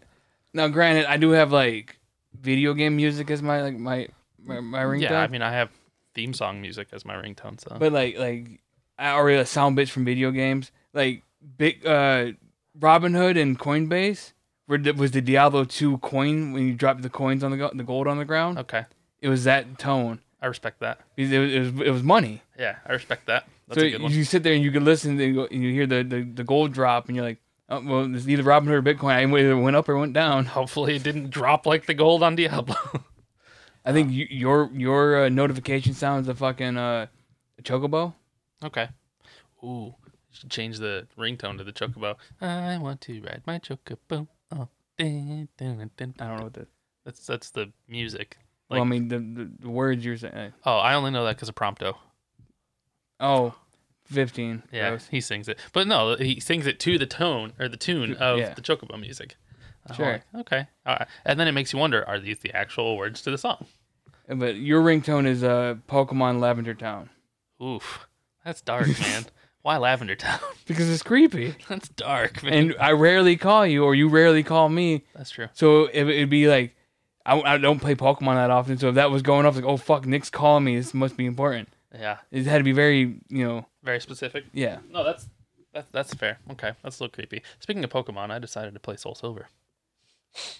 now granted, I do have like video game music as my like my my, my ringtone. yeah, I mean, I have theme song music as my ringtone. So But like like I already a sound bits from video games. Like big uh Robinhood and Coinbase were the- was the Diablo 2 coin when you dropped the coins on the go- the gold on the ground. okay, It was that tone. I respect that. It was, it was it was money. Yeah, I respect that. That's so a good one. you sit there and you can listen and you, go, and you hear the, the, the gold drop and you're like, oh well, it's either Robinhood or Bitcoin. I either went up or went down. <laughs> Hopefully, it didn't drop like the gold on Diablo. I think you, your your uh, notification sounds a fucking uh chocobo. Okay. Ooh, should change the ringtone to the chocobo. I want to ride my chocobo. Oh, dun, dun, dun, I don't know what the. That's that's the music. well, I mean the, the, the words you're saying. Oh, I only know that because of Prompto. Oh, 15. Yeah, Gross. he sings it, but no, he sings it to the tone or the tune of Yeah. the chocobo music. Sure. like, okay. Right. And then it makes you wonder: Are these the actual words to the song? But your ringtone is uh, Pokemon Lavender Town Oof, that's dark, <laughs> man. Why Lavender Town? <laughs> because it's creepy, that's dark, man. and I rarely call you, or you rarely call me. that's true. So it, it'd be like, I, I don't play Pokemon that often. So if that was going off, like, oh fuck, Nick's calling me. This must be important. Yeah, It had to be very, you know, very specific. yeah. No, that's that's that's fair. Okay, that's a little creepy. Speaking of Pokemon, I decided to play Soul Silver.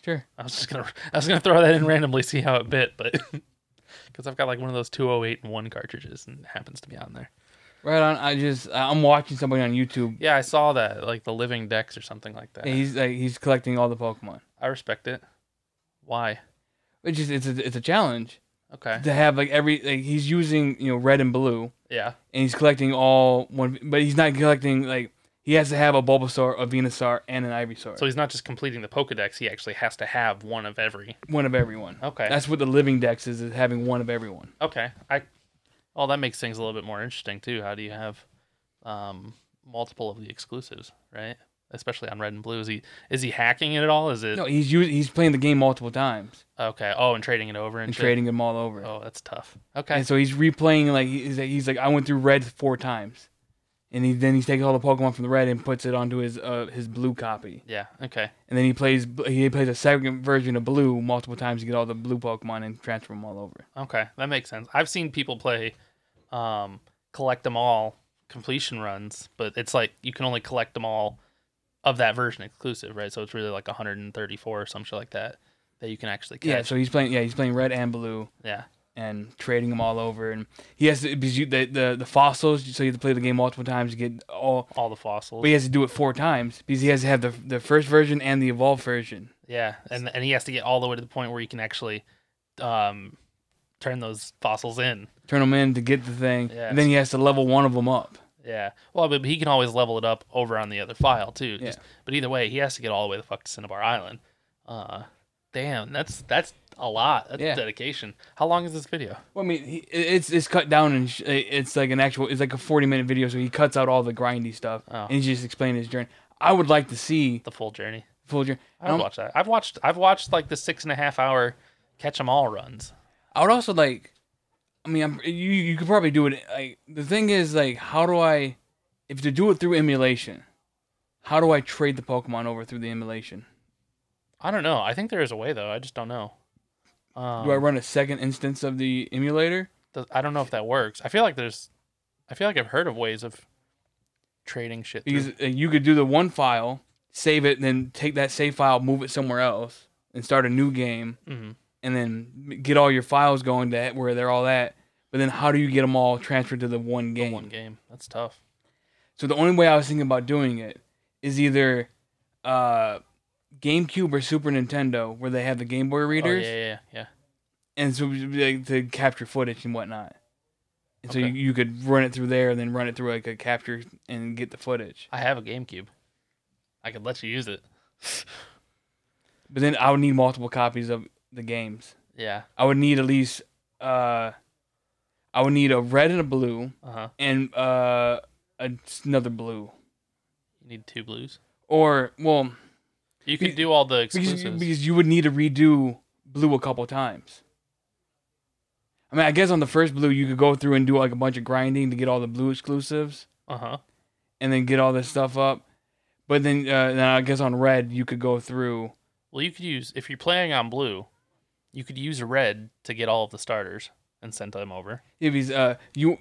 Sure. I was just gonna I was gonna throw that in randomly, see how it bit, but <laughs> because I've got like one of those 208 and one cartridges, and it happens to be on there. Right on. I just I'm watching somebody on YouTube. Yeah, I saw that, like the Living Dex or something like that. And he's like he's collecting all the Pokemon. I respect it. Why? Which is it's a it's a challenge Okay. to have like every like he's using you know red and blue. Yeah. and he's collecting all one, but he's not collecting like he has to have a Bulbasaur, a Venusaur, and an Ivysaur. So he's not just completing the Pokedex; he actually has to have one of every. one of everyone. Okay. That's what the living dex is, is having one of everyone. Okay. I. Oh, that makes things a little bit more interesting too. How do you have um, multiple of the exclusives, right? Especially on red and blue. Is he is he hacking it at all? Is it No, he's us- he's playing the game multiple times okay? Oh, and trading it over and, and shit? trading them all over. Oh, that's tough. Okay. And so he's replaying like he's like, he's like I went through red four times, and he then he's taking all the Pokemon from the red and puts it onto his uh, his blue copy, yeah. Okay. and then he plays he plays a second version of blue multiple times to get all the blue Pokemon and transfer them all over. Okay, that makes sense. I've seen people play um, collect them all completion runs, but it's like you can only collect them all of that version exclusive, right? So it's really like 134 or some shit like that that you can actually catch. Yeah, so he's playing yeah he's playing red and blue yeah. and trading them all over, and he has to because you, the, the the fossils so you have to play the game multiple times to get all. all the fossils. But he has to do it four times because he has to have the the first version and the evolved version. Yeah, and and he has to get all the way to the point where he can actually um, turn those fossils in. Turn them in to get the thing, Yes. and then he has to level one of them up. Yeah. Well, but he can always level it up over on the other file too. Yeah. But either way, he has to get all the way the fuck to Cinnabar Island. Uh, damn, that's that's a lot. That's Yeah. dedication. How long is this video? Well, I mean, he, it's it's cut down and sh- it's like an actual. It's like a forty minute video, so he cuts out all the grindy stuff Oh. and he's just explaining his journey. I would like to see The full journey. full journey. I would watch that. I've watched. I've watched like the six and a half hour catch 'em all runs. I would also like. I mean, I'm, you you could probably do it. Like the thing is, like, how do I, if to do it through emulation, how do I trade the Pokemon over through the emulation? I don't know. I think there is a way though. I just don't know. Um, Do I run a second instance of the emulator? th- I don't know if that works. I feel like there's. I feel like I've heard of ways of trading shit. Because Through. uh, you could do the one file, save it, and then take that save file, move it somewhere else, and start a new game. hmm and then get all your files going to where they're all at. But then how do you get them all transferred to the one The game? one game. That's tough. So the only way I was thinking about doing it is either uh, GameCube or Super Nintendo, where they have the Game Boy Oh, readers, yeah, yeah, yeah. and so like, to capture footage and whatnot. And so you, you could run it through there, and then run it through like a capture and get the footage. I have a GameCube. I could let you use it. <laughs> But then I would need multiple copies of the games. Yeah. I would need at least uh, I would need a red and a blue, Uh huh. and uh, another blue. You need two blues. Or well, You could do all the because, exclusives. because you would need to redo blue a couple times. I mean, I guess on the first blue you could go through and do like a bunch of grinding to get all the blue exclusives, Uh huh. and then get all this stuff up. But then, uh, then I guess on red you could go through. Well, you could use if you're playing on blue, you could use red to get all of the starters and send them over. If he's uh you,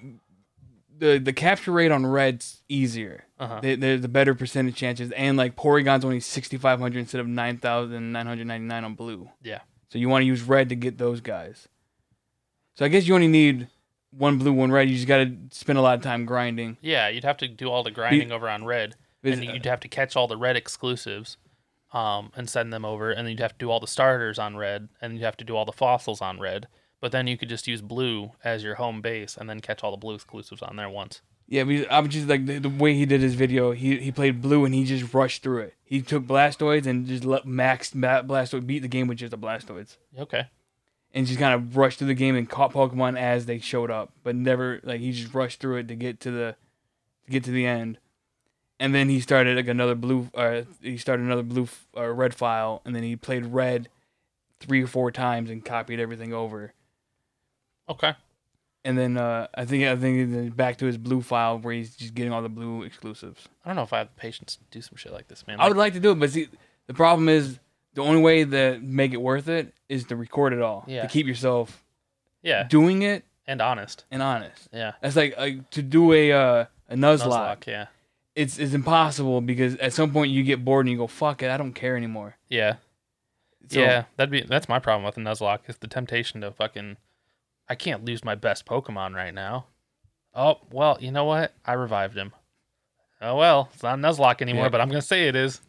the the capture rate on red's easier. Uh huh. They, there's the better percentage chances, and like Porygon's only 6,500 instead of 9,999 on blue. Yeah. So you want to use red to get those guys. So I guess you only need one blue, one red. You just got to spend a lot of time grinding. Yeah, you'd have to do all the grinding over on red, and you'd have to catch all the red exclusives, um, and send them over, and then you'd have to do all the starters on red, and you'd have to do all the fossils on red. But then you could just use blue as your home base, and then catch all the blue exclusives on there once. Yeah, but I was just like the, the way he did his video. He he played blue and he just rushed through it. He took Blastoise and just let maxed Ma- Blastoise beat the game with just the Blastoise, Okay. and just kind of rushed through the game and caught Pokemon as they showed up, but never like he just rushed through it to get to the to get to the end. And then he started like another blue. Uh, he started another blue uh, red file, and then he played red three or four times and copied everything over. Okay. And then uh, I think I think back to his blue file where he's just getting all the blue exclusives. I don't know if I have the patience to do some shit like this, man. I would like to do it, but see, the problem is the only way to make it worth it is to record it all. Yeah. To keep yourself yeah, doing it and honest. and honest. Yeah. That's like, like to do a uh, a Nuzlocke. Nuzlocke, yeah. It's it's impossible because at some point you get bored and you go fuck it, I don't care anymore. Yeah. So, yeah, that'd be that's my problem with the Nuzlocke is the temptation to fucking I can't lose my best Pokemon right now. Oh, well, you know what? I revived him. Oh well, it's not Nuzlocke anymore, Yeah. but I'm gonna say it is.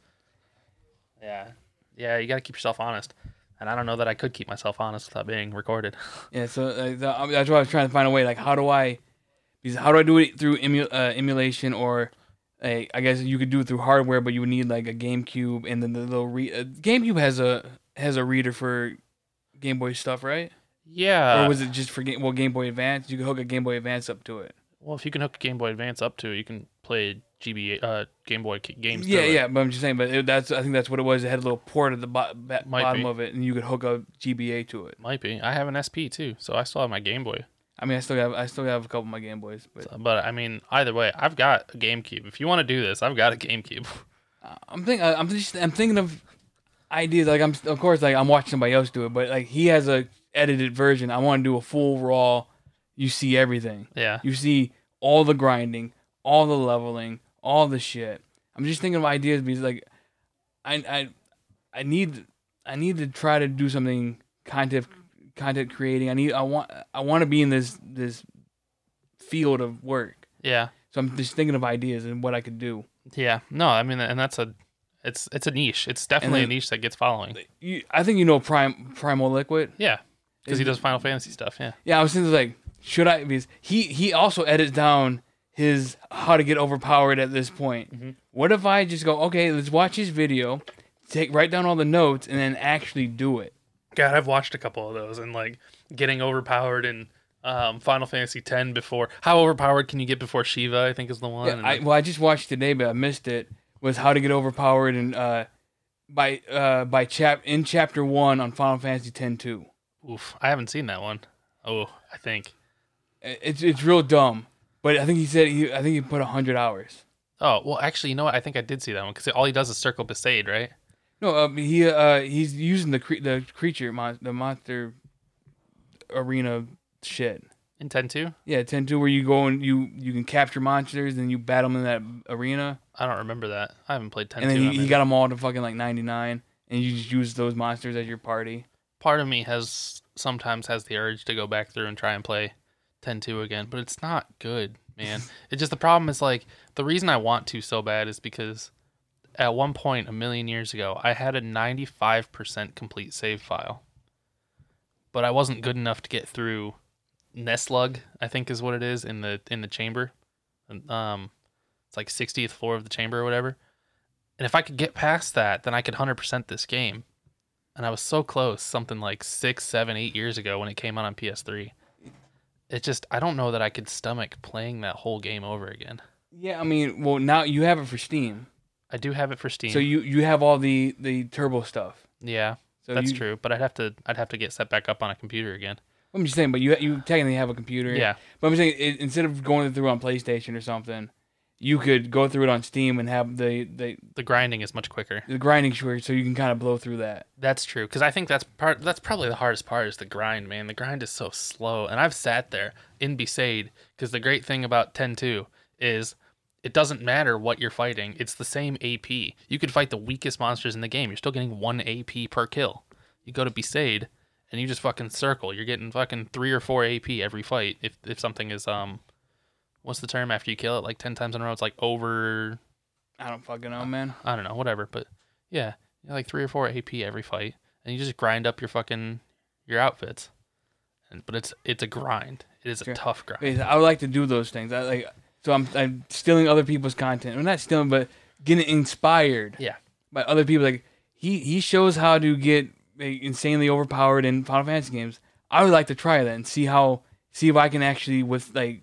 Yeah. Yeah, you gotta keep yourself honest. And I don't know that I could keep myself honest without being recorded. <laughs> Yeah. So uh, that's why I was trying to find a way. Like, how do I? Because how do I do it through emu, uh, emulation or a, I guess you could do it through hardware, but you would need like a GameCube, and then the little re- uh, GameCube has a has a reader for Game Boy stuff, right? Yeah. or was it just for game? Well, Game Boy Advance, you could hook a Game Boy Advance up to it. well, if you can hook a Game Boy Advance up to it, you can play GBA uh, Game Boy games. Yeah, yeah, but I'm just saying, but it, that's I think that's what it was. It had a little port at the bo- bottom be. of it, and you could hook a GBA to it. Might be. I have an SP too, so I still have my Game Boy. I mean, I still have I still have a couple of my Game Boys, but So- but I mean, either way, I've got a GameCube. If you want to do this, I've got a GameCube. <laughs> I'm thinking I'm just I'm thinking of ideas like I'm of course like I'm watching somebody else do it, but like he has a edited version. I want to do a full raw. You see everything. yeah. You see all the grinding, all the leveling, all the shit. I'm just thinking of ideas because like I I I need I need to try to do something content content creating. I need I want I want to be in this this field of work. Yeah. So I'm just thinking of ideas and what I could do. Yeah. No, I mean, and that's a, it's it's a niche. It's definitely then- a niche that gets following. You, I think you know Prime Primal Liquid. Yeah. Because he does Final Fantasy stuff. Yeah. Yeah, I was thinking like, should I? Because he he also edits down his how to get overpowered at this point. Mm-hmm. What if I just go, okay, let's watch his video, take write down all the notes, and then actually do it? God, I've watched a couple of those and like getting overpowered in um, Final Fantasy X before. How overpowered can you get before Shiva? I think is the one. Yeah, I, well, I just watched today, but I missed it. Was how to get overpowered and uh, by uh by chap in chapter one on Final Fantasy X two. oof, I haven't seen that one. Oh, I think. It's it's real dumb, but I think he said he I think he put hundred hours. Oh well, actually, you know what? I think I did see that one because all he does is circle Besaid, right? No, uh, he uh he's using the cre- the creature mon- the monster arena shit. In Ten Two. Yeah, ten two where you go and you you can capture monsters and you battle them in that arena, I don't remember that. I haven't played Ten and then he got them all to fucking like ninety nine, and you just use those monsters as your party. Part of me has sometimes has the urge to go back through and try and play Ten Two again, but it's not good, man. <laughs> it's just the problem is like the reason I want to so bad is because at one point a million years ago I had a ninety five percent complete save file, but I wasn't good enough to get through Neslug, I think is what it is in the in the chamber. Um, it's like 60th floor of the chamber or whatever. And if I could get past that, then I could 100% this game. And I was so close, something like six, seven, eight years ago when it came out on PS3. It just, I don't know that I could stomach playing that whole game over again. Yeah, I mean, well now you have it for Steam, I do have it for Steam. so you you have all the the turbo stuff. yeah, So that's you, true. But I'd have to, I'd have to get set back up on a computer again. I'm just saying, but you you technically have a computer. Yeah. But I'm saying it, instead of going through on PlayStation or something, you could go through it on Steam and have the the, The grinding is much quicker. the grinding short, so you can kind of blow through that. That's true because I think that's part. That's probably the hardest part is the grind, man. The grind is so slow, and I've sat there in Besaid because the great thing about 10-2 is it doesn't matter what you're fighting. It's the same AP. You could fight the weakest monsters in the game. You're still getting one AP per kill. You go to Besaid and you just fucking circle. You're getting fucking three or four AP every fight. If if something is um, what's the term after you kill it like ten times in a row? It's like over I don't fucking know, man. I don't know, whatever. But yeah, like three or four AP every fight, and you just grind up your fucking your outfits. And but it's it's a grind. It is a Sure. tough grind. I would like to do those things. I like so I'm I'm stealing other people's content. I'm not stealing, but getting inspired Yeah, by other people. Like he he shows how to get like, insanely overpowered in Final Fantasy games. I would like to try that and see how see if I can actually with like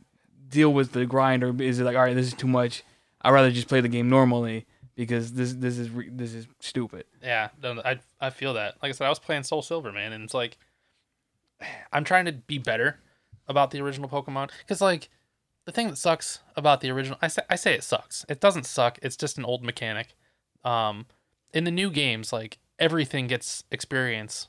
deal with the grind or is it like all right this is too much. I'd rather just play the game normally because this this is re- this is stupid. yeah. No, I I feel that. Like I said, I was playing Soul Silver, man, and it's like <sighs> I'm trying to be better about the original Pokemon because like the thing that sucks about the original, I say I say it sucks. It doesn't suck. It's just an old mechanic. Um, in the new games, like everything gets experience,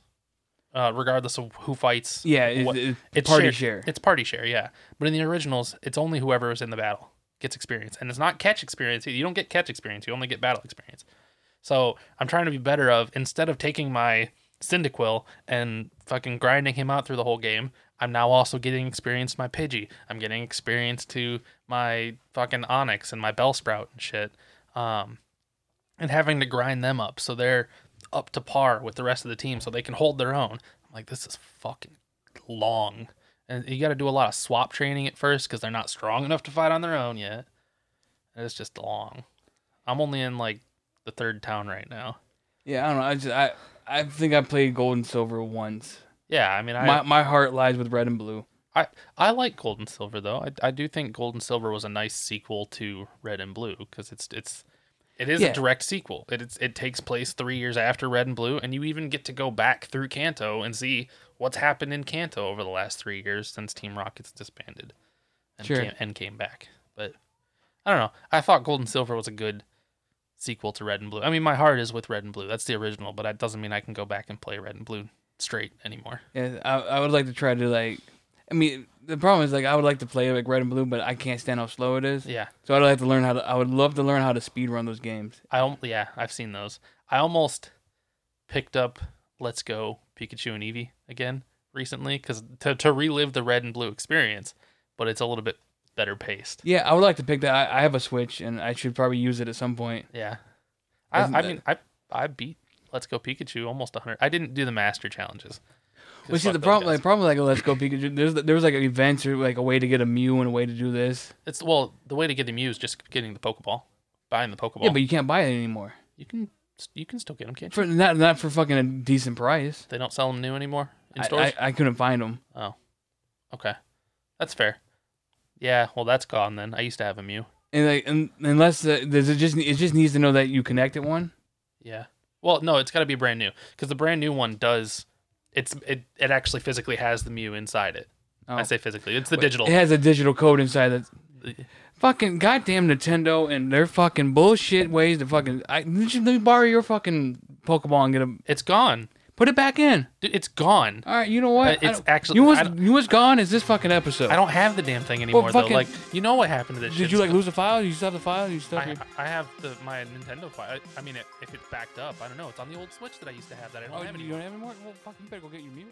uh, regardless of who fights. Yeah, it, what- it- it's party shared- share. It's party share, yeah. But in the originals, it's only whoever is in the battle gets experience, and it's not catch experience. You don't get catch experience. You only get battle experience. So I'm trying to be better of instead of taking my Cyndaquil and fucking grinding him out through the whole game. I'm now also getting experience to my Pidgey. I'm getting experience to my fucking Onix and my Bellsprout and shit. Um, and having to grind them up so they're up to par with the rest of the team so they can hold their own. I'm like, this is fucking long. And you got to do a lot of swap training at first because they're not strong enough to fight on their own yet. and it's just long. I'm only in like the third town right now. Yeah, I don't know. I just I I think I played Gold and Silver once. Yeah, I mean, I my my heart lies with Red and Blue. I, I like Gold and Silver though. I, I do think Gold and Silver was a nice sequel to Red and Blue because it's it's it is Yeah. a direct sequel. It it's, it takes place three years after Red and Blue, and you even get to go back through Kanto and see what's happened in Kanto over the last three years since Team Rocket's disbanded and Sure. came, and came back. But I don't know. I thought Gold and Silver was a good sequel to Red and Blue. I mean, my heart is with Red and Blue. That's the original, but that doesn't mean I can go back and play Red and Blue straight anymore. Yeah, I I would like to try to like. I mean, the problem is like I would like to play like Red and Blue, but I can't stand how slow it is. Yeah. So I'd like to learn how to. I would love to learn how to speed run those games. I al- yeah, I've seen those. I almost picked up Let's Go Pikachu and Eevee again recently because to to relive the red and blue experience, but it's a little bit better paced. Yeah, I would like to pick that. I, I have a Switch, and I should probably use it at some point. Yeah, I, Isn't I that- mean I I beat Let's Go Pikachu almost hundred. I didn't do the master challenges. Well, see, the problem, guys. like, problem, like, Let's Go Pikachu. There's there was like events or like a way to get a Mew and a way to do this. it's well the way to get the Mew is just getting the Pokeball, buying the Pokeball. Yeah, but you can't buy it anymore you can you can still get them, can't you? for not not for fucking a decent price. They don't sell them new anymore in I, stores. I, I couldn't find them. oh, okay, that's fair. Yeah, well that's gone then. I used to have a Mew. And like, and, unless uh, does it just it just needs to know that you connected one. Yeah. Well, no, it's got to be brand new because the brand new one does. It's it, it actually physically has the Mew inside it. Oh. I say physically. It's the digital. It has a digital code inside that. Uh, fucking goddamn Nintendo and their fucking bullshit ways to fucking. I let me borrow your fucking Pokeball and get a It's gone. Put it back in. Dude, it's gone. All right, you know what? Uh, I it's don't- actually- you know what's, don't- you know what's gone is this fucking episode. I don't have the damn thing anymore fucking- though. Like you know what happened to this? Did shit you like stuff? lose the file? You still have the file? You still? I, Have I have the my Nintendo file. I, I mean, if it's backed up, I don't know. It's on the old Switch that I used to have that I don't oh, have you anymore. don't have anymore? Well, fuck, you better go get your. I'm